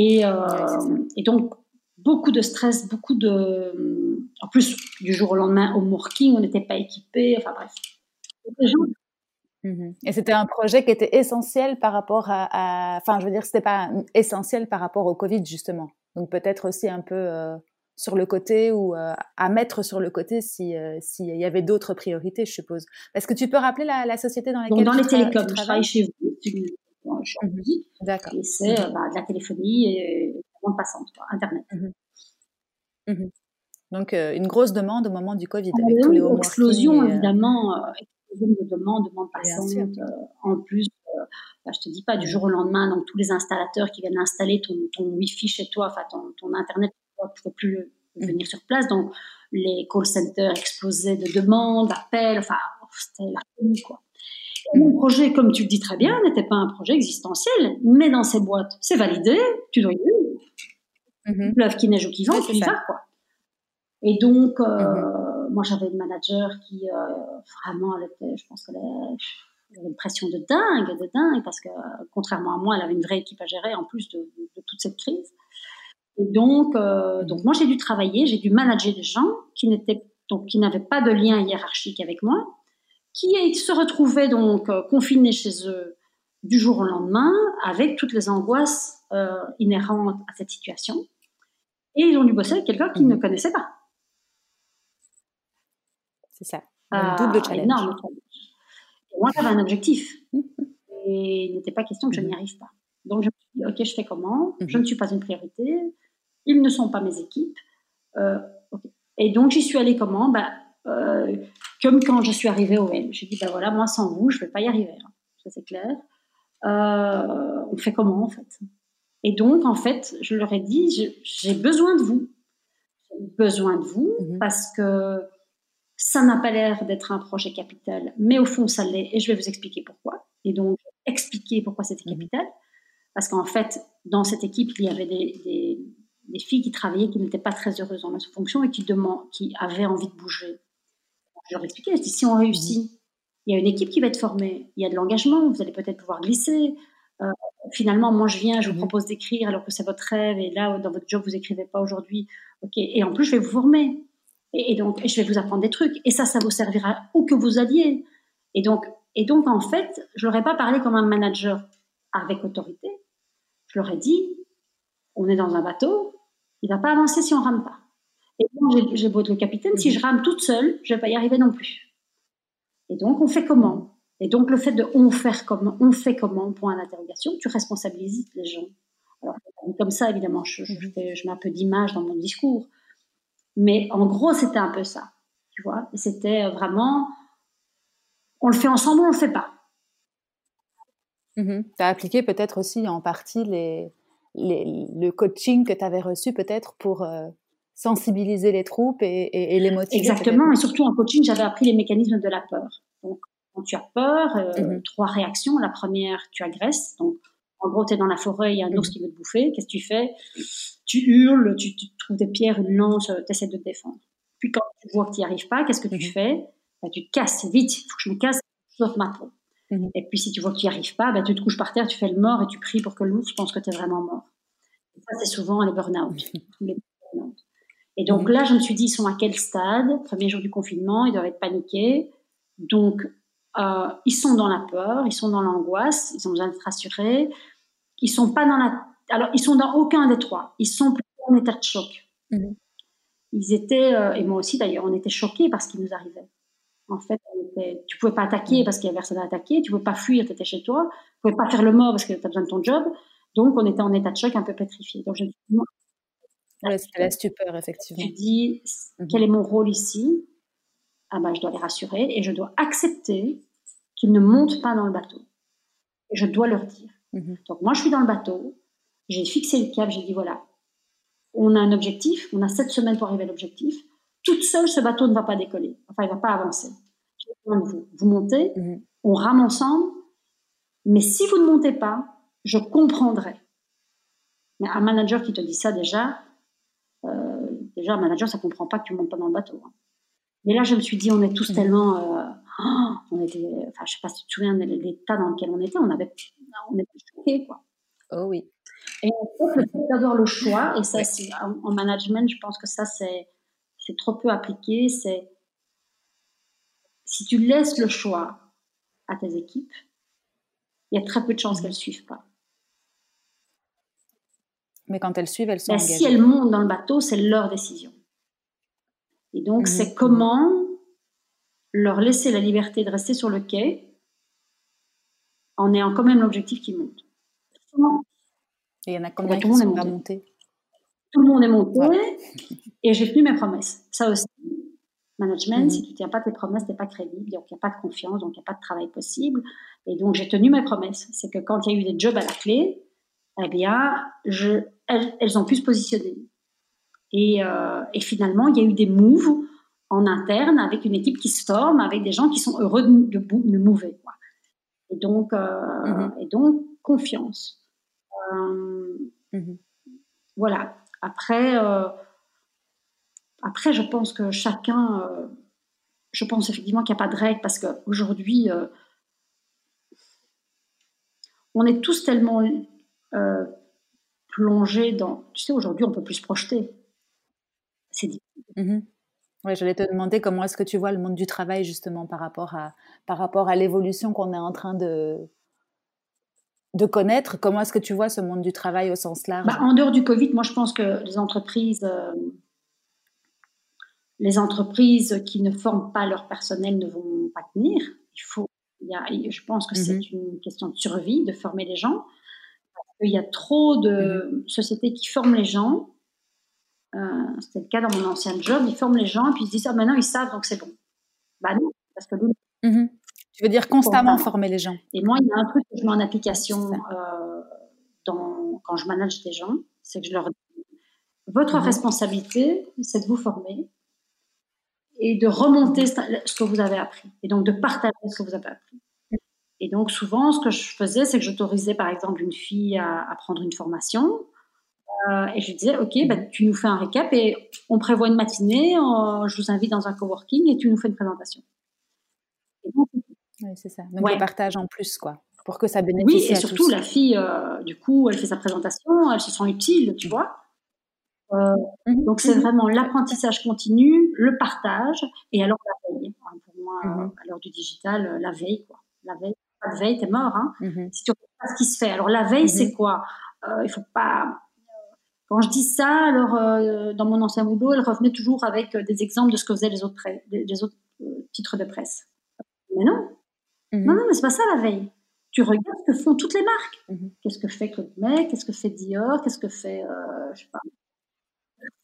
Euh, et, donc, beaucoup de stress, beaucoup de. En plus, du jour au lendemain, au working, on n'était pas équipé. Enfin bref. Mhm. Et c'était un projet qui était essentiel par rapport à, enfin, je veux dire, c'était pas essentiel par rapport au Covid justement. Donc peut-être aussi un peu euh, sur le côté ou euh, à mettre sur le côté si s'il y avait d'autres priorités, je suppose. Est-ce que tu peux rappeler la, société dans laquelle Donc, dans les télécoms, je travaille chez vous je suis mhm. D'accord. Et c'est mhm. euh, bah, de la téléphonie et de la bande passante, Internet. Mhm. Donc, euh, une grosse demande au moment du Covid. Ah, avec tous les explosion, euh, évidemment, explosion de demandes, de bande passante. en plus, bah, je te dis pas, du jour au lendemain, donc tous les installateurs qui viennent installer ton, ton Wi-Fi chez toi, enfin ton, ton Internet, tu ne peux plus venir sur place. Donc, les call centers explosaient de demandes, d'appels, enfin, c'était la folie, quoi. Mon projet, comme tu le dis très bien, n'était pas un projet existentiel, mais dans ces boîtes, c'est validé, tu dois y aller. Mm -hmm. qui neige ou qui vente, tu y vas, quoi. Et donc, euh, mhm. moi, j'avais une manager qui, euh, vraiment, elle était, je pense qu'elle avait une pression de dingue, de dingue, parce que, contrairement à moi, elle avait une vraie équipe à gérer, en plus de, toute cette crise. Et donc, euh, mhm. donc moi, j'ai dû travailler, j'ai dû manager des gens qui n'étaient, donc, qui n'avaient pas de lien hiérarchique avec moi, qui se retrouvaient donc euh, confinés chez eux du jour au lendemain avec toutes les angoisses euh, inhérentes à cette situation. Et ils ont dû bosser avec quelqu'un qu'ils ne mhm. connaissaient pas. C'est ça. Un double challenge. Énorme moi, j'avais un objectif. Et il n'était pas question que je n'y mhm. arrive pas. Donc, je me suis dit, OK, je fais comment? Je mhm. ne suis pas une priorité. Ils ne sont pas mes équipes. Euh, Et donc, j'y suis allée comment? Bah, euh, comme quand je suis arrivée au M. J'ai dit, ben voilà, moi sans vous, je ne vais pas y arriver. Hein. Ça c'est clair. Euh, on fait comment en fait? Et donc en fait, je leur ai dit, j'ai besoin de vous. J'ai besoin de vous mhm. parce que Ça n'a pas l'air d'être un projet capital, mais au fond, ça l'est, et je vais vous expliquer pourquoi. Et donc, expliquer pourquoi c'était mmh. capital. Parce qu'en fait, dans cette équipe, il y avait des, des, filles qui travaillaient, qui n'étaient pas très heureuses dans leur fonction et qui, demandent, qui avaient envie de bouger. Je leur expliquais, je dis, si on réussit, il y a une équipe qui va être formée, il y a de l'engagement, vous allez peut-être pouvoir glisser. Euh, finalement, moi, je viens, je vous mmh. propose d'écrire alors que c'est votre rêve, et là, dans votre job, vous écrivez pas aujourd'hui. Ok, et en plus, je vais vous former. Et, donc, je vais vous apprendre des trucs. Et ça, ça vous servira où que vous alliez. Et donc, et donc en fait, je leur ai pas parlé comme un manager avec autorité. Je leur ai dit, on est dans un bateau, il va pas avancer si on rame pas. Et moi, j'ai beau être le capitaine, si je rame toute seule, je vais pas y arriver non plus. Et donc, on fait comment? Et donc, le fait de on faire comment, on fait comment, point d'interrogation, tu responsabilises les gens. Alors, comme ça, évidemment, je, je, je mets un peu d'image dans mon discours. Mais en gros, c'était un peu ça. Tu vois? C'était vraiment, on le fait ensemble, on le fait pas. Mmh tu as appliqué peut-être aussi en partie les, le coaching que tu avais reçu peut-être pour euh, sensibiliser les troupes et, les motiver. Exactement, et surtout en coaching, j'avais appris les mécanismes de la peur. Donc, quand tu as peur, euh, mmh trois réactions. La première, tu agresses. Donc, en gros, tu es dans la forêt, il y a un ours mmh qui veut te bouffer. Qu'est-ce que tu fais? Tu hurles, tu, trouves des pierres, une lance, tu essaies de te défendre. Puis quand tu vois que tu n'y arrives pas, qu'est-ce que tu fais? Bah, Tu te casses vite, il faut que je me casse, sauf ma peau. Et puis si tu vois que tu n'y arrives pas, bah, tu te couches par terre, tu fais le mort et tu pries pour que l'ours pense que tu es vraiment mort. ça, c'est souvent les burn-out. et donc là, je me suis dit, ils sont à quel stade? Premier jour du confinement, ils doivent être paniqués. Donc, euh, ils sont dans la peur, ils sont dans l'angoisse, ils ont besoin d'être rassurés. Ils sont pas dans la. Alors, ils sont dans aucun des trois. Ils sont plutôt en état de choc. Mhm. Ils étaient, euh, et moi aussi d'ailleurs, on était choqués par ce qui nous arrivait. En fait, était, tu pouvais pas attaquer mhm. parce qu'il y avait personne à attaquer, tu pouvais pas fuir, tu étais chez toi, tu pouvais pas faire le mort parce que tu as besoin de ton job. Donc, on était en état de choc un peu pétrifié. Donc, je me c'était la stupeur, effectivement. Je dis, quel est mon rôle ici? Ah ben, je dois les rassurer et je dois accepter qu'ils ne montent pas dans le bateau. Et je dois leur dire. Mhm. Donc moi, je suis dans le bateau, j'ai fixé le cap, j'ai dit voilà, on a un objectif, on a sept semaines pour arriver à l'objectif. Toute seule, ce bateau ne va pas décoller, enfin, il ne va pas avancer. Vous. Vous montez, mhm. on rame ensemble, mais si vous ne montez pas, je comprendrai. Mais un manager qui te dit ça déjà, déjà un manager, ça ne comprend pas que tu ne montes pas dans le bateau. Hein. Mais là, je me suis dit, on est tous mmh. tellement. Euh, oh, on était, enfin, je sais pas si tu te souviens de l'état dans lequel on était, on, avait, on était choqués, quoi. Oh oui. Et le fait d'avoir le choix, et ça, c'est, en, management, je pense que ça, c'est, c'est trop peu appliqué, c'est si tu laisses le choix à tes équipes, il y a très peu de chances mmh. qu'elles ne suivent pas. Mais quand elles suivent, elles sont ben, Si elles montent dans le bateau, c'est leur décision. Et donc, c'est comment leur laisser la liberté de rester sur le quai en ayant quand même l'objectif qui monte. Et il y en a combien qui sont pas montés Tout le monde est monté et j'ai tenu mes promesses. Ça aussi, management, mhm. si tu ne tiens pas tes promesses, tu n'es pas crédible, donc il n'y a pas de confiance, donc il n'y a pas de travail possible. Et donc j'ai tenu mes promesses. C'est que quand il y a eu des jobs à la clé, eh bien, je, elles, elles ont pu se positionner. Euh, et, finalement, il y a eu des moves en interne avec une équipe qui se forme, avec des gens qui sont heureux de, de, mouver. Et donc, euh, mm-hmm. et donc, confiance. Euh, mm-hmm. Voilà. Après, après, je pense que chacun, je pense effectivement qu'il n'y a pas de règle parce qu'aujourd'hui, on est tous tellement plongés dans. Tu sais, aujourd'hui, on peut plus se projeter c'est difficile. Mmh oui, j'allais te demander comment est-ce que tu vois le monde du travail justement par rapport à, par rapport à l'évolution qu'on est en train de, de connaître. Comment est-ce que tu vois ce monde du travail au sens large? Bah, En dehors du Covid, moi je pense que les entreprises, euh, les entreprises qui ne forment pas leur personnel ne vont pas tenir. Il faut, il y a, je pense que c'est mmh une question de survie de former les gens. Il y a trop de mmh sociétés qui forment les gens euh, c'était le cas dans mon ancien job. Ils forment les gens et puis ils se disent ah, maintenant ils savent donc c'est bon. Bah non, parce que mmh Tu veux dire constamment former les gens. Et moi, il y a un truc que je mets en application euh, dans, quand je manage des gens, c'est que je leur dis votre mmh responsabilité, c'est de vous former. et de remonter ce que vous avez appris et donc de partager ce que vous avez appris. Et donc souvent, ce que je faisais, c'est que j'autorisais par exemple une fille à, prendre une formation euh, et je disais, ok, bah, tu nous fais un récap et on prévoit une matinée, je vous invite dans un coworking et tu nous fais une présentation. oui, c'est ça. Donc ouais. partage en plus, quoi, pour que ça bénéficie. Oui, et surtout la fille, euh, du coup, elle fait sa présentation, elle se sent utile, tu vois. Euh, mmh donc c'est mmh vraiment l'apprentissage continu, le partage et alors la veille. Hein, pour moi, à l'heure du digital, la veille, quoi. La veille, pas de veille, t'es mort. Hein. Si tu regardes pas ce qui se fait. Alors la veille, c'est quoi? Euh, Il faut pas. Quand je dis ça, alors euh, dans mon ancien boulot, elle revenait toujours avec euh, des exemples de ce que faisaient les autres, les autres titres de presse. Mais non, non, non, mais c'est pas ça la veille. Tu regardes ce que font toutes les marques. Qu'est-ce que fait Claude May Qu'est-ce que fait Dior? Qu'est-ce que fait, je sais pas.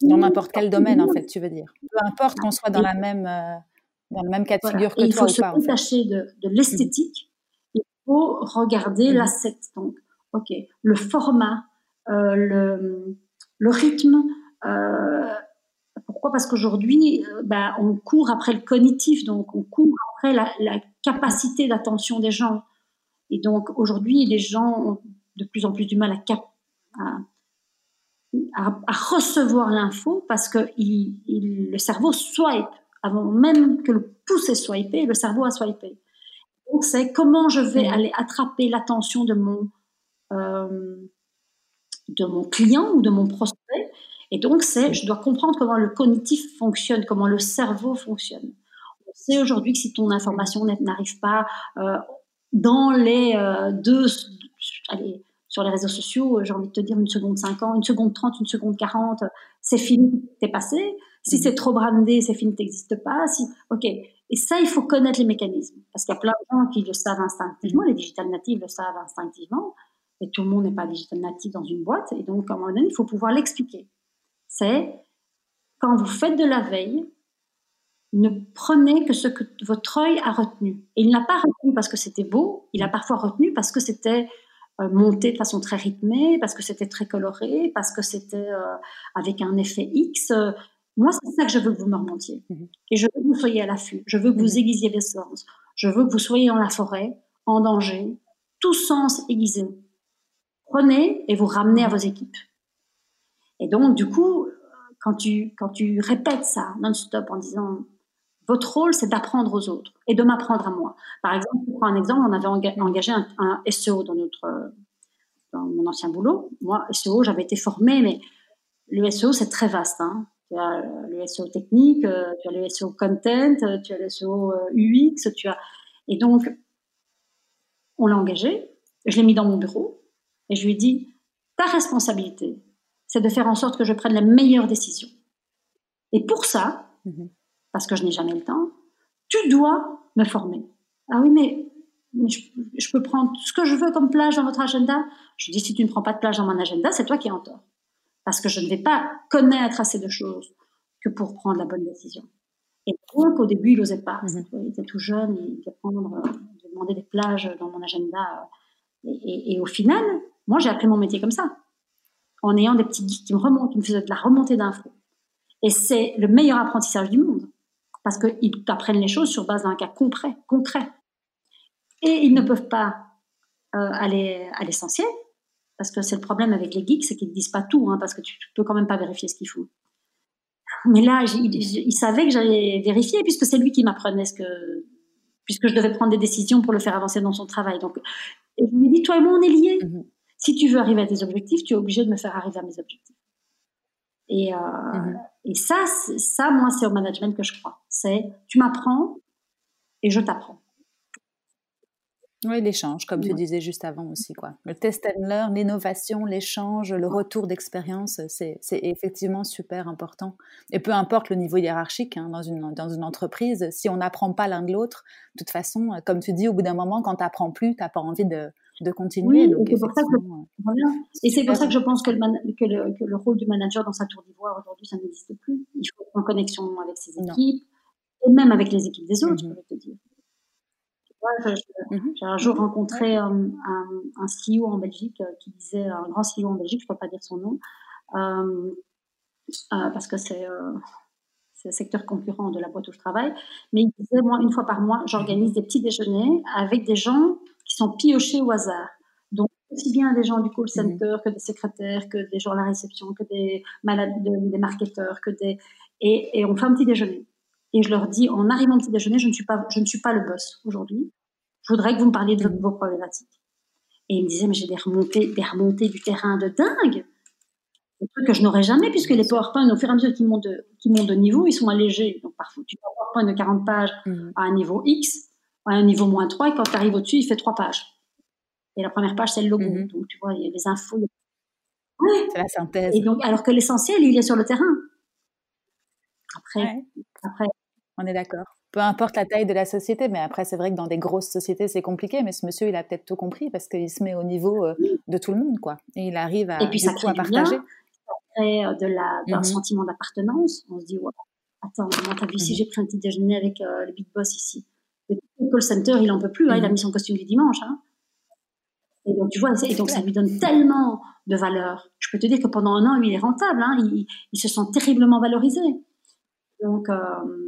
Dans n'importe quel domaine, en fait, tu veux dire. Peu importe qu'on soit dans la même dans le même cas de figure que toi il faut se détacher de, de l'esthétique faut regarder mmh. l'asset. Donc, ok, le format, euh, le, le, rythme. Euh, pourquoi? Parce qu'aujourd'hui, euh, bah, on court après le cognitif, donc on court après la, la capacité d'attention des gens. Et donc aujourd'hui, les gens ont de plus en plus du mal à, cap à, à, recevoir l'info parce que il, il, le cerveau swipe avant même que le pouce ait swipé, le cerveau a swipé. C'est comment je vais aller attraper l'attention de mon, euh, de mon client ou de mon prospect. Et donc, c'est, je dois comprendre comment le cognitif fonctionne, comment le cerveau fonctionne. On sait aujourd'hui que si ton information n'arrive pas euh, dans les euh, deux, allez, sur les réseaux sociaux, j'ai envie de te dire une seconde 50, une seconde 30, une seconde 40, c'est fini, t'es passé. Si c'est trop brandé, c'est fini, t'existe pas. Si, ok. Et ça, il faut connaître les mécanismes. Parce qu'il y a plein de gens qui le savent instinctivement, les digital natives le savent instinctivement, et tout le monde n'est pas digital native dans une boîte. Et donc, à un moment donné, il faut pouvoir l'expliquer. C'est quand vous faites de la veille, ne prenez que ce que votre œil a retenu. Et il n'a pas retenu parce que c'était beau, il a parfois retenu parce que c'était euh, monté de façon très rythmée, parce que c'était très coloré, parce que c'était euh, avec un effet X. Moi, c'est ça que je veux que vous me remontiez. Mhm. Et je veux que vous soyez à l'affût. Je veux que vous mhm. aiguisiez les sens. Je veux que vous soyez dans la forêt, en danger, tout sens aiguisé. Prenez et vous ramenez à vos équipes. Et donc, du coup, quand tu, quand tu répètes ça non-stop en disant votre rôle, c'est d'apprendre aux autres et de m'apprendre à moi. Par exemple, pour prendre un exemple, on avait engagé un, un SEO dans notre dans mon ancien boulot. Moi, SEO, j'avais été formée, mais le SEO, c'est très vaste. Hein. Tu as le SEO technique, euh, tu as le SEO content, euh, tu as le SEO UX, tu as. Et donc, on l'a engagé, je l'ai mis dans mon bureau et je lui ai dit ta responsabilité, c'est de faire en sorte que je prenne la meilleure décision. Et pour ça, mhm. parce que je n'ai jamais le temps, tu dois me former. Ah oui, mais, je, je, peux prendre ce que je veux comme plage dans votre agenda. Je dis si tu ne prends pas de plage dans mon agenda, c'est toi qui es en tort parce que je ne vais pas connaître assez de choses que pour prendre la bonne décision. Et donc, au début, il n'osait pas. Mhm. Il était tout jeune, il devait, prendre, demander des plages dans mon agenda. Et, au final, moi, j'ai appris mon métier comme ça, en ayant des petits guides qui me remontent, qui me faisaient de la remontée d'infos. Et c'est le meilleur apprentissage du monde, parce qu'ils t'apprennent les choses sur base d'un cas concret. concret. Et ils ne peuvent pas euh, aller à l'essentiel, parce que c'est le problème avec les geeks, c'est qu'ils ne disent pas tout, hein, parce que tu peux quand même pas vérifier ce qu'ils font. Mais là, il, savait que j'allais vérifier, puisque c'est lui qui m'apprenait ce que, puisque je devais prendre des décisions pour le faire avancer dans son travail. Donc, je lui ai dit, toi et moi, on est liés. Mm-hmm. Si tu veux arriver à tes objectifs, tu es obligé de me faire arriver à mes objectifs. Et, euh, mm-hmm. et ça, ça, moi, c'est au management que je crois. C'est, tu m'apprends et je t'apprends. Oui, l'échange, comme tu disais juste avant aussi. Quoi. Le test and learn, l'innovation, l'échange, le retour d'expérience, c'est effectivement super important. Et peu importe le niveau hiérarchique hein, dans, une, dans une entreprise, si on n'apprend pas l'un de l'autre, de toute façon, comme tu dis, au bout d'un moment, quand tu n'apprends plus, tu n'as pas envie de, de continuer. Oui, et c'est pour, ça que, voilà. et pour ça que je pense que le, que, le, que le, rôle du manager dans sa tour d'ivoire aujourd'hui, ça n'existe plus. Il faut être en connexion avec ses équipes et même avec les équipes des autres, mmh je peux te dire. Mmh j'ai un jour rencontré un, un, CEO en Belgique euh, qui disait, un grand CEO en Belgique, je ne peux pas dire son nom, euh, euh, parce que c'est c'est le secteur concurrent de la boîte où je travaille, mais il disait, moi, une fois par mois, j'organise des petits déjeuners avec des gens qui sont piochés au hasard. Donc, aussi bien des gens du call mhm. center que des secrétaires, que des gens à la réception, que des, malades, des marketeurs, que des... Et, et, on fait un petit déjeuner. Et je leur dis, en arrivant au petit déjeuner, je ne suis pas, je ne suis pas le boss aujourd'hui. Je voudrais que vous me parliez de vos problématiques. Et ils me disaient, mais j'ai des remontées, des remontées du terrain de dingue. Des trucs que je n'aurais jamais, puisque les PowerPoint, au fur et à mesure qu'ils montent, de, montent de niveau, ils sont allégés. Donc, parfois, tu as un PowerPoint de 40 pages mhm. à un niveau X, à un niveau moins 3, et quand tu arrives au-dessus, il fait 3 pages. Et la première page, c'est le logo. Mhm. Donc, tu vois, il y a les infos. Oui. C'est la synthèse. Et donc, alors que l'essentiel, il est sur le terrain. Après, après. On est d'accord. Peu importe la taille de la société, mais après, c'est vrai que dans des grosses sociétés, c'est compliqué. Mais ce monsieur, il a peut-être tout compris parce qu'il se met au niveau euh, de tout le monde, quoi. Et il arrive à, et puis, ça à partager. Euh, de la, d'un mhm. sentiment d'appartenance. On se dit, attends, t'as vu, si mhm. j'ai pris un petit déjeuner avec euh, le big boss ici. Le call center, il en peut plus, hein, il a mis son costume du dimanche. Hein. Et donc, tu vois, et donc ça lui donne tellement de valeur. Je peux te dire que pendant un an, il est rentable. Hein, il, se sent terriblement valorisé. Donc, euh,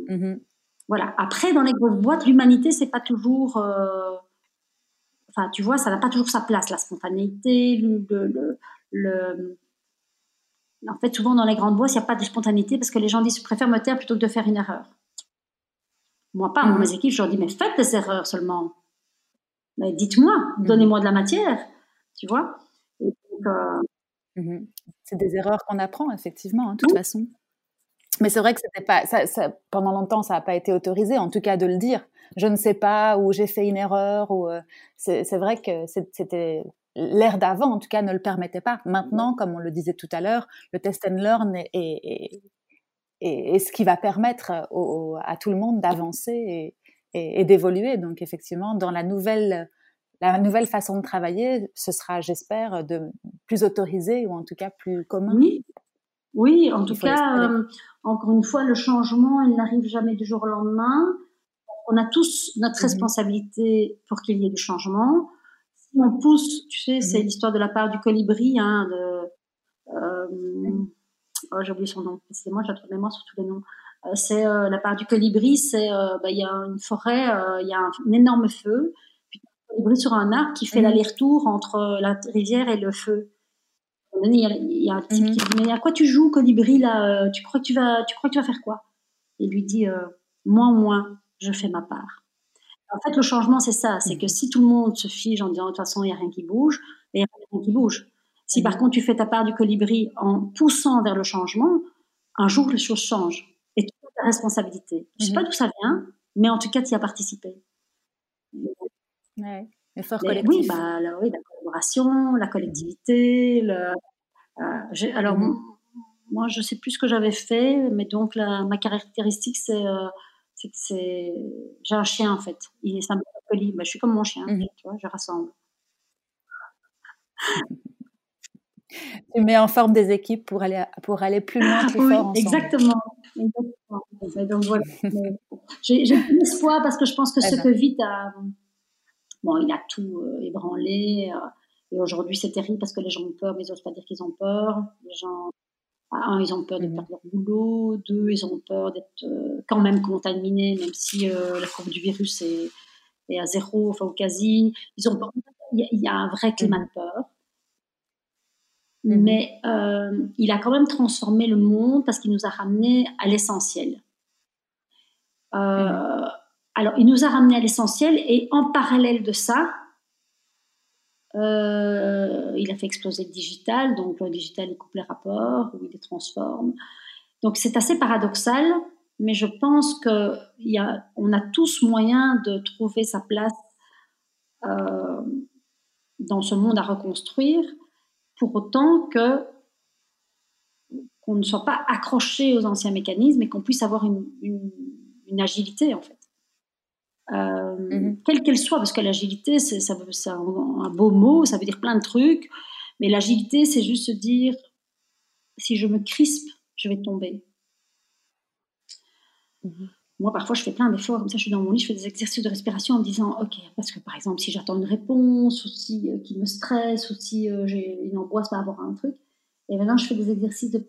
mm-hmm. voilà. Après, dans les grosses boîtes, l'humanité, c'est pas toujours. Euh, enfin, tu vois, ça n'a pas toujours sa place. La spontanéité, le, le, En fait, souvent dans les grandes boîtes, il n'y a pas de spontanéité parce que les gens disent je préfère me taire plutôt que de faire une erreur. Moi, pas. Dans mes équipes, je leur dis mais faites des erreurs seulement mais dites-moi, mmh. donnez-moi de la matière, tu vois? Euh, mmh c'est des erreurs qu'on apprend, effectivement, hein, de toute façon. Mais c'est vrai que pendant longtemps, ça n'a pas été autorisé, en tout cas de le dire. Je ne sais pas, ou j'ai fait une erreur, ou euh, c'est vrai que c'était l'ère d'avant, en tout cas, ne le permettait pas. Maintenant, comme on le disait tout à l'heure, le test and learn est, ce qui va permettre à tout le monde d'avancer et, et, d'évoluer. Donc effectivement, dans la nouvelle la nouvelle façon de travailler, ce sera, j'espère, de plus autorisé ou en tout cas plus commun. Oui, oui en tout cas, euh, encore une fois, le changement, il n'arrive jamais du jour au lendemain. On a tous notre mhm. responsabilité pour qu'il y ait du changement. Si on pousse, tu sais, c'est mhm. l'histoire de la part du colibri, hein, de, euh, oh, j'ai oublié son nom, c'est moi, j'ai trop de mémoire sur tous les noms. Euh, c'est euh, la part du colibri, c'est euh, bah, il y a une forêt, il y a un, énorme feu, puis un colibri sur un arbre qui fait mhm. l'aller-retour entre la rivière et le feu. Il y, a, un type mhm. qui dit mais à quoi tu joues colibri là Tu crois que tu vas tu crois que tu vas faire quoi? Il lui dit moins moins, je fais ma part. En fait, le changement, c'est ça. C'est que mhm. si tout le monde se fige en disant de toute façon, il n'y a rien qui bouge, il n'y a rien qui bouge. Si par contre, tu fais ta part du colibri en poussant vers le changement, un jour, les choses changent responsabilité. Je ne sais pas mhm. d'où ça vient, mais en tout cas, tu y as participé. Ouais, effort collectif. Oui, bah, la, oui, la collectivité. Le, euh, alors, mhm. moi, je ne sais plus ce que j'avais fait, mais donc la, ma caractéristique, c'est euh, que j'ai un chien en fait. Il est poli. Bah, je suis comme mon chien, mhm. tu vois, je rassemble. Tu mets en forme des équipes pour aller, pour aller plus loin, plus fort ensemble. Exactement. Donc voilà. J'ai de l'espoir parce que je pense que ce Covid a, bon, il a tout euh, ébranlé. Euh, et aujourd'hui, c'est terrible parce que les gens ont peur, mais ils n'osent pas dire qu'ils ont peur. Les gens, un, ils ont peur de mhm. perdre leur boulot. Deux, ils ont peur d'être euh, quand même contaminés, même si la courbe du virus est, est, à zéro, enfin au quasi. Ils ont Il y, a un vrai climat mhm. de peur. Mhm. Mais euh, il a quand même transformé le monde parce qu'il nous a ramené à l'essentiel. Euh. Alors, il nous a ramené à l'essentiel et en parallèle de ça, euh, il a fait exploser le digital. Donc, le digital, il coupe les rapports ou il les transforme. Donc, c'est assez paradoxal, mais je pense qu'on a, a tous moyen de trouver sa place dans ce monde à reconstruire pour autant que qu'on ne soit pas accroché aux anciens mécanismes et qu'on puisse avoir une, une, agilité en fait. Euh, mhm. Quelle qu'elle soit, parce que l'agilité, c'est, un, beau mot, ça veut dire plein de trucs, mais l'agilité, c'est juste se dire, si je me crispe, je vais tomber. Mhm. Moi, parfois, je fais plein d'efforts, comme ça, je suis dans mon lit, je fais des exercices de respiration en me disant, OK, parce que par exemple, si j'attends une réponse, ou si euh, qui me stresse, ou si euh, j'ai une angoisse par rapport à un truc, et maintenant, je fais des exercices de,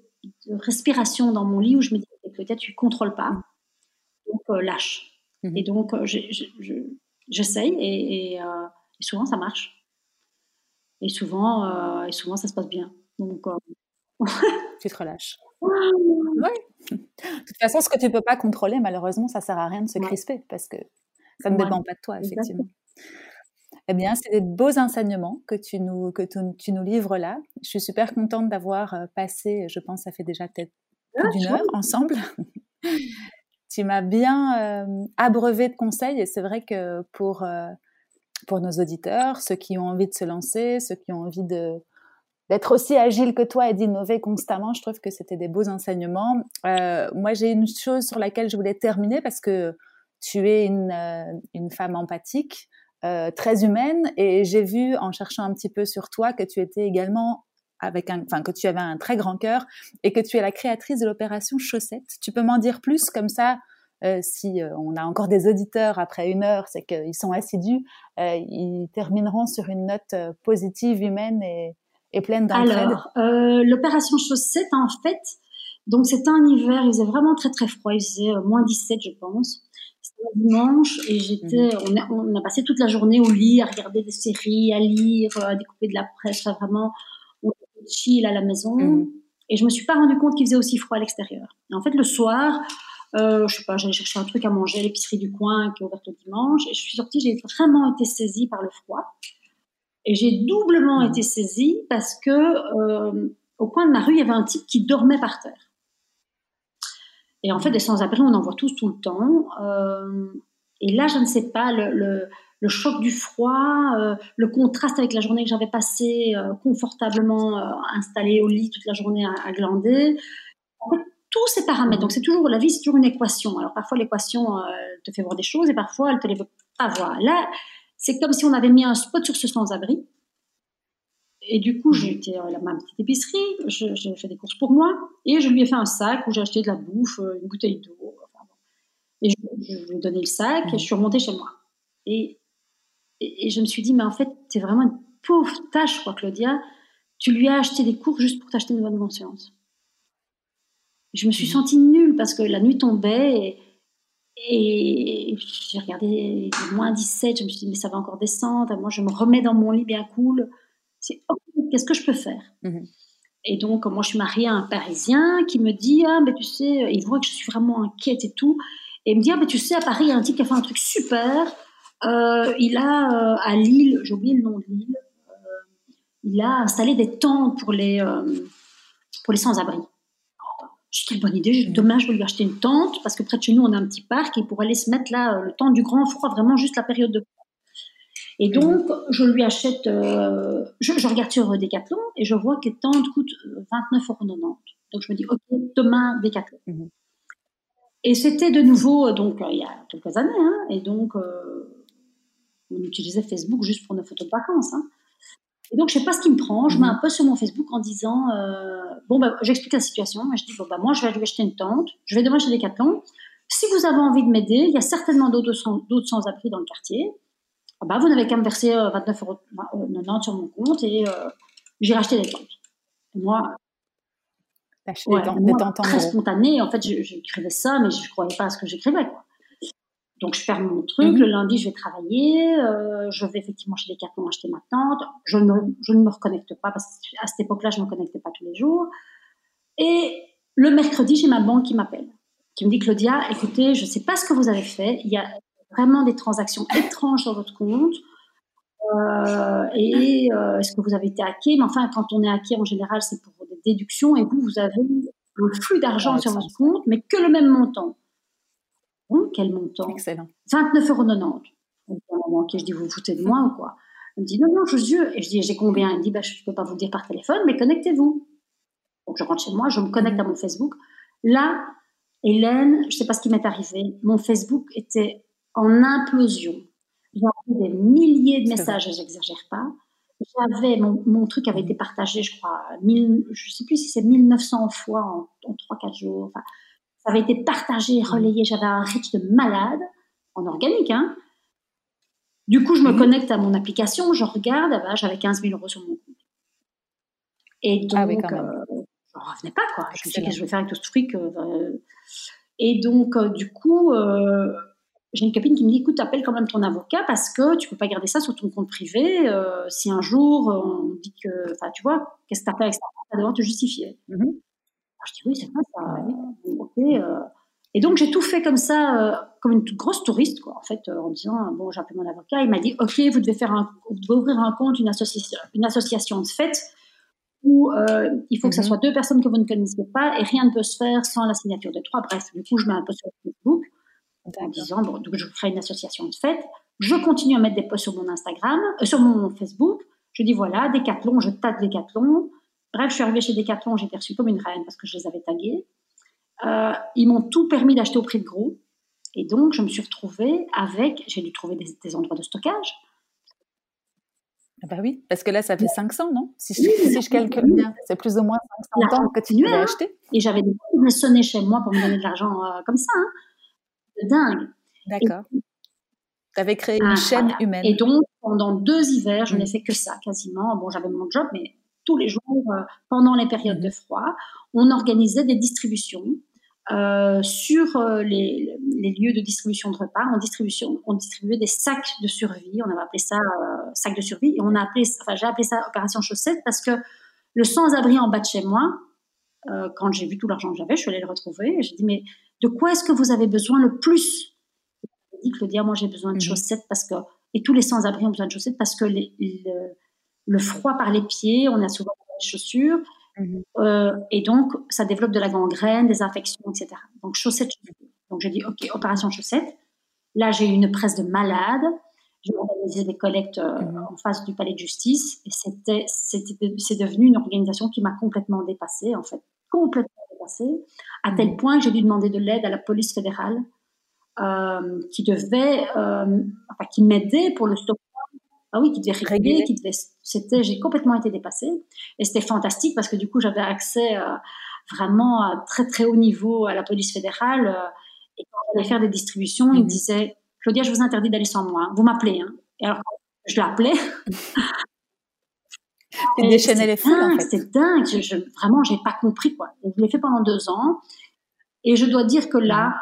respiration dans mon lit où je me dis, Claudia, tu contrôles pas. Donc, euh, lâche. Mm-hmm. Et donc, euh, j'essaye et, et, souvent, ça marche. Et souvent, et souvent, ça se passe bien. Donc, tu te relâches. Oui. De toute façon, ce que tu peux pas contrôler, malheureusement, ça sert à rien de se crisper parce que ça ne dépend pas de toi, effectivement. Eh bien, c'est des beaux enseignements que tu nous, que tu, nous livres là. Je suis super contente d'avoir euh, passé, je pense, ça fait déjà peut-être plus ah, d'une heure ensemble. Tu m'as bien euh, abreuvé de conseils et c'est vrai que pour, euh, pour nos auditeurs, ceux qui ont envie de se lancer, ceux qui ont envie d'être aussi agile que toi et d'innover constamment, je trouve que c'était des beaux enseignements. moi, j'ai une chose sur laquelle je voulais terminer parce que tu es une, une femme empathique. Euh, très humaine et j'ai vu en cherchant un petit peu sur toi que tu étais également avec un, enfin que tu avais un très grand cœur et que tu es la créatrice de l'opération Chaussette. Tu peux m'en dire plus comme ça euh, si euh, on a encore des auditeurs après une heure, c'est qu'ils sont assidus, ils termineront sur une note positive, humaine et, et pleine d'entraide. Alors, l'opération Chaussette, en fait, donc c'était un hiver, il faisait vraiment très très froid, il faisait moins 17 je pense dimanche et j'étais, mhm. on, a, passé toute la journée au lit à regarder des séries, à lire, à découper de la presse, vraiment, on était chill à la maison. Mhm. Et je me suis pas rendu compte qu'il faisait aussi froid à l'extérieur. en fait, le soir, euh, je sais pas, j'allais chercher un truc à manger à l'épicerie du coin qui est ouverte le dimanche. Et je suis sortie, j'ai vraiment été saisie par le froid. Et j'ai doublement mhm. été saisie parce que euh, au coin de ma rue, il y avait un type qui dormait par terre. Et en fait, des sans-abri, on en voit tous tout le temps. Euh, et là, je ne sais pas, le, le, choc du froid, euh, le contraste avec la journée que j'avais passée euh, confortablement installée au lit toute la journée à, glander. En fait, tous ces paramètres. Donc, c'est toujours, la vie, c'est toujours une équation. Alors, parfois, l'équation te fait voir des choses et parfois, elle te les veut pas voir. Là, c'est comme si on avait mis un spot sur ce sans-abri et du coup, j'ai été à ma petite épicerie, j'ai fait des courses pour moi, et je lui ai fait un sac où j'ai acheté de la bouffe, euh, une bouteille d'eau. et je, lui ai donné le sac, et je suis remontée chez moi. Et, et, je me suis dit, mais en fait, t'es vraiment une pauvre tâche, quoi, Claudia. Tu lui as acheté des cours juste pour t'acheter une bonne conscience. Je me suis mmh. sentie nulle parce que la nuit tombait et, et j'ai regardé moins 17, je me suis dit, mais ça va encore descendre. Moi, je me remets dans mon lit bien cool c'est qu'est-ce que je peux faire? Mhm. Et donc, moi, je suis mariée à un Parisien qui me dit, ah, mais tu sais, il voit que je suis vraiment inquiète et tout. Et il me dit, ah, mais tu sais, à Paris, il y a un type qui a fait un truc super. Euh, il a, euh, à Lille, j'ai oublié le nom de Lille, euh, il a installé des tentes pour les, pour les sans-abri. J'ai quelle bonne idée. Mhm. Demain, je vais lui acheter une tente parce que près de chez nous, on a un petit parc et pour aller se mettre là, le temps du grand froid, vraiment juste la période de et donc, je lui achète, euh, je, regarde sur Decathlon et je vois que les tentes coûtent 29,90 euros. Donc, je me dis, OK, demain, Decathlon. Mhm. Et c'était de nouveau, donc, il y a quelques années, hein, et donc, on utilisait Facebook juste pour nos photos de vacances. Hein. Et donc, je sais pas ce qui me prend. Je mets un post sur mon Facebook en disant, bon, ben, j'explique la situation. Je dis, bon, ben, moi, je vais acheter une tente. Je vais demain chez Decathlon. Si vous avez envie de m'aider, il y a certainement d'autres sans-abri dans le quartier. Ah bah, vous n'avez qu'à me verser 29,90 euros euh, sur mon compte et euh, j'ai racheté des tentes. moi, ouais, des tentes très spontané, en fait, j'écrivais ça, mais je ne croyais pas à ce que j'écrivais. Donc, je ferme mon truc. Mhm. Le lundi, je vais travailler. Euh, je vais effectivement chez Decathlon acheter ma tente. Je ne, je ne me reconnecte pas parce qu'à cette époque-là, je ne me connectais pas tous les jours. Et le mercredi, j'ai ma banque qui m'appelle, qui me dit Claudia, écoutez, je ne sais pas ce que vous avez fait. Il y a vraiment des transactions étranges sur votre compte. Euh, et euh, est-ce que vous avez été hacké Mais enfin, quand on est hacké, en général, c'est pour des déductions et vous, vous avez un flux d'argent sur votre compte, mais que le même montant. Quel montant? Excellent. 29,90 euros. Donc, je dis, vous vous foutez de moi ou quoi? Il me dit, non, non, je jure. Et je dis, j'ai combien? Il me dit, bah, je ne peux pas vous dire par téléphone, mais connectez-vous. Donc, je rentre chez moi, je me connecte à mon Facebook. Là, Hélène, je ne sais pas ce qui m'est arrivé, mon Facebook était en implosion. J'avais des milliers de messages, j'exagère pas. J'avais mon, truc avait été partagé, je crois, mille, je sais plus si c'est 1900 fois en, en 3-4 jours. Enfin, avait été partagé, relayé. J'avais un reach de malade en organique. Hein. Du coup, je me mhm. connecte à mon application, je regarde, ah bah, j'avais 15 000 euros sur mon compte. Et donc, ah euh, je on revenait pas, quoi. Je me suis dit, qu'est-ce que je vais faire avec tout ce fric Et donc, du coup, j'ai une copine qui me dit écoute, appelle quand même ton avocat parce que tu peux pas garder ça sur ton compte privé. Euh, si un jour euh, on dit que, enfin, tu vois, qu'est-ce que tu as fait avec ça? Tu vas devoir te justifier. Mm-hmm. Je dis oui, c'est vrai ça. Ok. Euh. Et donc j'ai tout fait comme ça, comme une grosse touriste, quoi, en fait, en disant bon, j'ai appelé mon avocat. Il m'a dit ok, vous devez faire un, vous devez ouvrir un compte, une association, une association de fait où il faut que ce mm-hmm. soit deux personnes que vous ne connaissez pas et rien ne peut se faire sans la signature de trois. Bref, du coup, je mets un peu sur Facebook en disant bon, donc je crée une association de fête. Je continue à mettre des posts sur mon Instagram, euh, sur mon Facebook. Je dis voilà, Decathlon, je tâte Decathlon. Bref, je suis arrivée chez Decathlon, j'ai été reçue comme une reine parce que je les avais tagués. Euh, ils m'ont tout permis d'acheter au prix de gros. Et donc, je me suis retrouvée avec, j'ai dû trouver des, endroits de stockage. Ah bah oui, parce que là, ça fait 500, non? Si je, si calcule bien, c'est plus ou moins 500 ans que tu l'as hein. acheté. Et j'avais des gens qui sonner chez moi pour me donner de l'argent euh, comme ça. Hein dingue. D'accord. Tu avais créé une ah, chaîne humaine. Et donc, pendant deux hivers, je n'ai fait que ça, quasiment. Bon, j'avais mon job, mais tous les jours, euh, pendant les périodes de froid, on organisait des distributions euh, sur euh, les, lieux de distribution de repas. On, distribution, on distribuait des sacs de survie. On avait appelé ça sac de survie. Et on a appelé, enfin, j'ai appelé ça opération chaussette parce que le sans-abri en bas de chez moi, quand j'ai vu tout l'argent que j'avais, je suis allée le retrouver et j'ai dit, mais de quoi est-ce que vous avez besoin le plus? Je dit, Claudia, moi j'ai besoin de mhm. chaussettes parce que, et tous les sans-abri ont besoin de chaussettes parce que le, froid par les pieds, on a souvent des chaussures, mhm. euh, et donc ça développe de la gangrène, des infections, etc. Donc chaussettes, Donc j'ai dit, ok, opération chaussettes. Là, j'ai eu une presse de malade. J'ai organisé des collectes euh, mhm. en face du palais de justice et c'était, c'est devenu une organisation qui m'a complètement dépassée, en fait, complètement à tel mm. point que j'ai dû demander de l'aide à la police fédérale, euh, qui devait, euh, enfin, qui m'aidait pour le stockage. Ah oui, qui devait réguler, qui devait. C'était, j'ai complètement été dépassée, et c'était fantastique parce que du coup, j'avais accès euh, vraiment à très très haut niveau à la police fédérale. et quand j'allais faire des distributions, ils me mm. disaient Claudia, je vous interdis d'aller sans moi. Vous m'appelez. Hein. Et alors, je l'appelais. Déchaînais les foules, en fait. C'est dingue. Je, je, vraiment, j'ai pas compris, quoi. je l'ai fait pendant deux ans. Et je dois dire que là,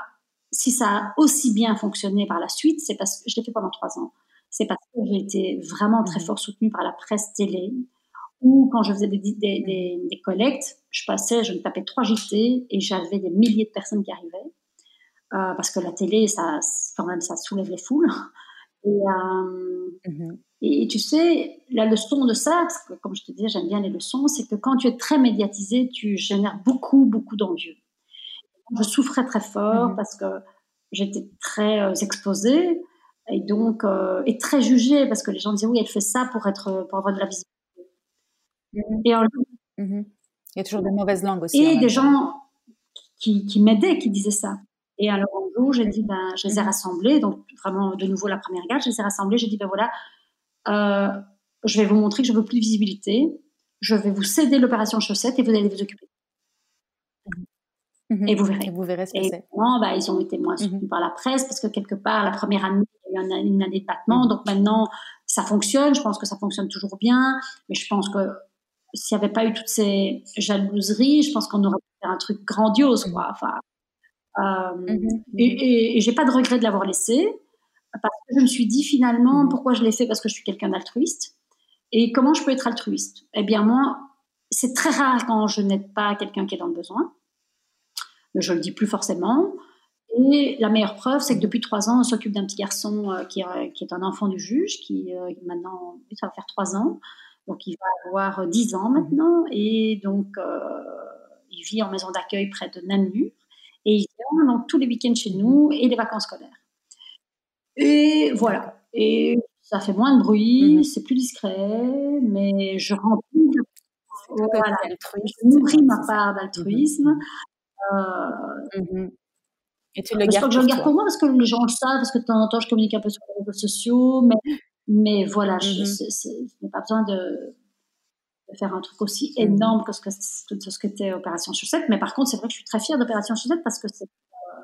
si ça a aussi bien fonctionné par la suite, c'est parce que je l'ai fait pendant trois ans. C'est parce que j'ai été vraiment très fort soutenue par la presse télé. Ou quand je faisais des, des, des, collectes, je passais, je me tapais trois JT et j'avais des milliers de personnes qui arrivaient. Euh, parce que la télé, ça, quand même, ça soulève les foules. Et, euh, mmh et, tu sais, la leçon de ça, parce que comme je te disais, j'aime bien les leçons, c'est que quand tu es très médiatisé, tu génères beaucoup, beaucoup d'envieux. Je souffrais très fort mmh parce que j'étais très euh, exposée et donc euh, et très jugée parce que les gens disaient oui, elle fait ça pour être pour avoir de la visibilité. Mmh et Il y a toujours des mauvaises langues aussi. Et des gens qui, qui m'aidaient, qui disaient ça. Et alors un jour, j'ai dit, ben, je les ai rassemblés, donc vraiment de nouveau la première garde, je les ai rassemblés, j'ai dit, ben voilà, euh, je vais vous montrer que je veux plus de visibilité, je vais vous céder l'opération chaussette et vous allez vous occuper. Mhm. Et vous verrez. Et vous verrez ce que c'est. Bah, ils ont été moins soutenus par la presse parce que quelque part, la première année, il y a eu une année de battement. Donc maintenant, ça fonctionne. Je pense que ça fonctionne toujours bien. Mais je pense que s'il n'y avait pas eu toutes ces jalouseries, je pense qu'on aurait fait un truc grandiose. Quoi. Enfin, euh, mhm. Et, et, j'ai pas de regret de l'avoir laissé parce que je me suis dit finalement pourquoi je l'ai fait? Parce que je suis quelqu'un d'altruiste et comment je peux être altruiste? Eh bien moi, c'est très rare quand je n'aide pas quelqu'un qui est dans le besoin. Mais je le dis plus forcément. Et la meilleure preuve, c'est que depuis trois ans, on s'occupe d'un petit garçon euh, qui, euh, qui, est un enfant du juge, qui maintenant, ça va faire trois ans, donc il va avoir dix ans maintenant, et donc il vit en maison d'accueil près de Namur. Et il vient donc tous les week-ends chez nous et les vacances scolaires. Et voilà. Et ça fait moins de bruit, mhm. c'est plus discret, mais je remplis. Voilà. Je nourris ma part d'altruisme. Mhm. Euh, mhm. Et tu le gardes Je le garde pour moi parce que les gens le savent, parce que de temps en temps je communique un peu sur les réseaux sociaux, mais, mais voilà, je, n'ai pas besoin de, de faire un truc aussi mm. énorme que ce que, ce qu'était Opération Chaussette. Mais par contre, c'est vrai que je suis très fière d'Opération Chaussette parce que c'est. Euh...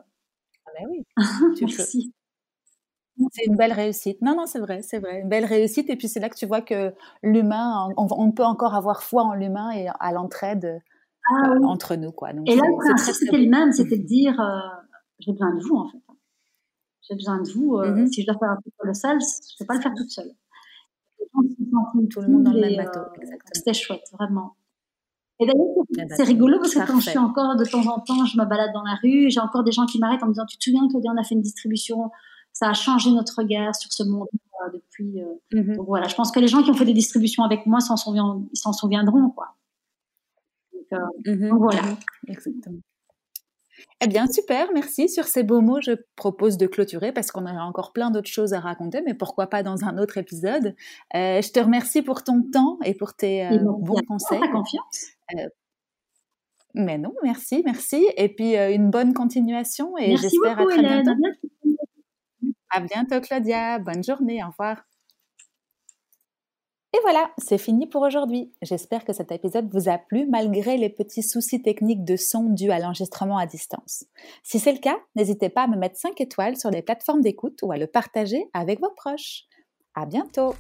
Ah ben oui. Merci. C'est une belle réussite. Non, non, c'est vrai, c'est vrai. Une belle réussite. Et puis c'est là que tu vois que l'humain, on, peut encore avoir foi en l'humain et à l'entraide ah entre nous. Quoi. et là, le principe, c'était le même, c'était de dire, j'ai besoin de vous, en fait. J'ai besoin de vous. Mm-hmm. Si je dois faire un truc le seul, je ne peux pas le faire toute seule. Tout le monde dans le même bateau. C'était chouette, vraiment. Et d'ailleurs, c'est rigolo parce que quand je suis encore de temps en temps, je me balade dans la rue, j'ai encore des gens qui m'arrêtent en me disant Tu te souviens, Claudia, on a fait une distribution, ça a changé notre regard sur ce monde euh, depuis. Euh, mhm. Donc voilà, je pense que les gens qui ont fait des distributions avec moi s'en ils s'en souviendront, quoi. Donc, euh, mhm. voilà. Exactement. Eh bien, super, merci. Sur ces beaux mots, je propose de clôturer parce qu'on aurait encore plein d'autres choses à raconter, mais pourquoi pas dans un autre épisode. je te remercie pour ton temps et pour tes bons conseils. Ta confiance. Euh, mais non, merci, merci. Et puis euh, une bonne continuation et j'espère à très bientôt. À bientôt Claudia, bonne journée, au revoir. Et voilà, c'est fini pour aujourd'hui. J'espère que cet épisode vous a plu malgré les petits soucis techniques de son dus à l'enregistrement à distance. Si c'est le cas, n'hésitez pas à me mettre 5 étoiles sur les plateformes d'écoute ou à le partager avec vos proches. À bientôt!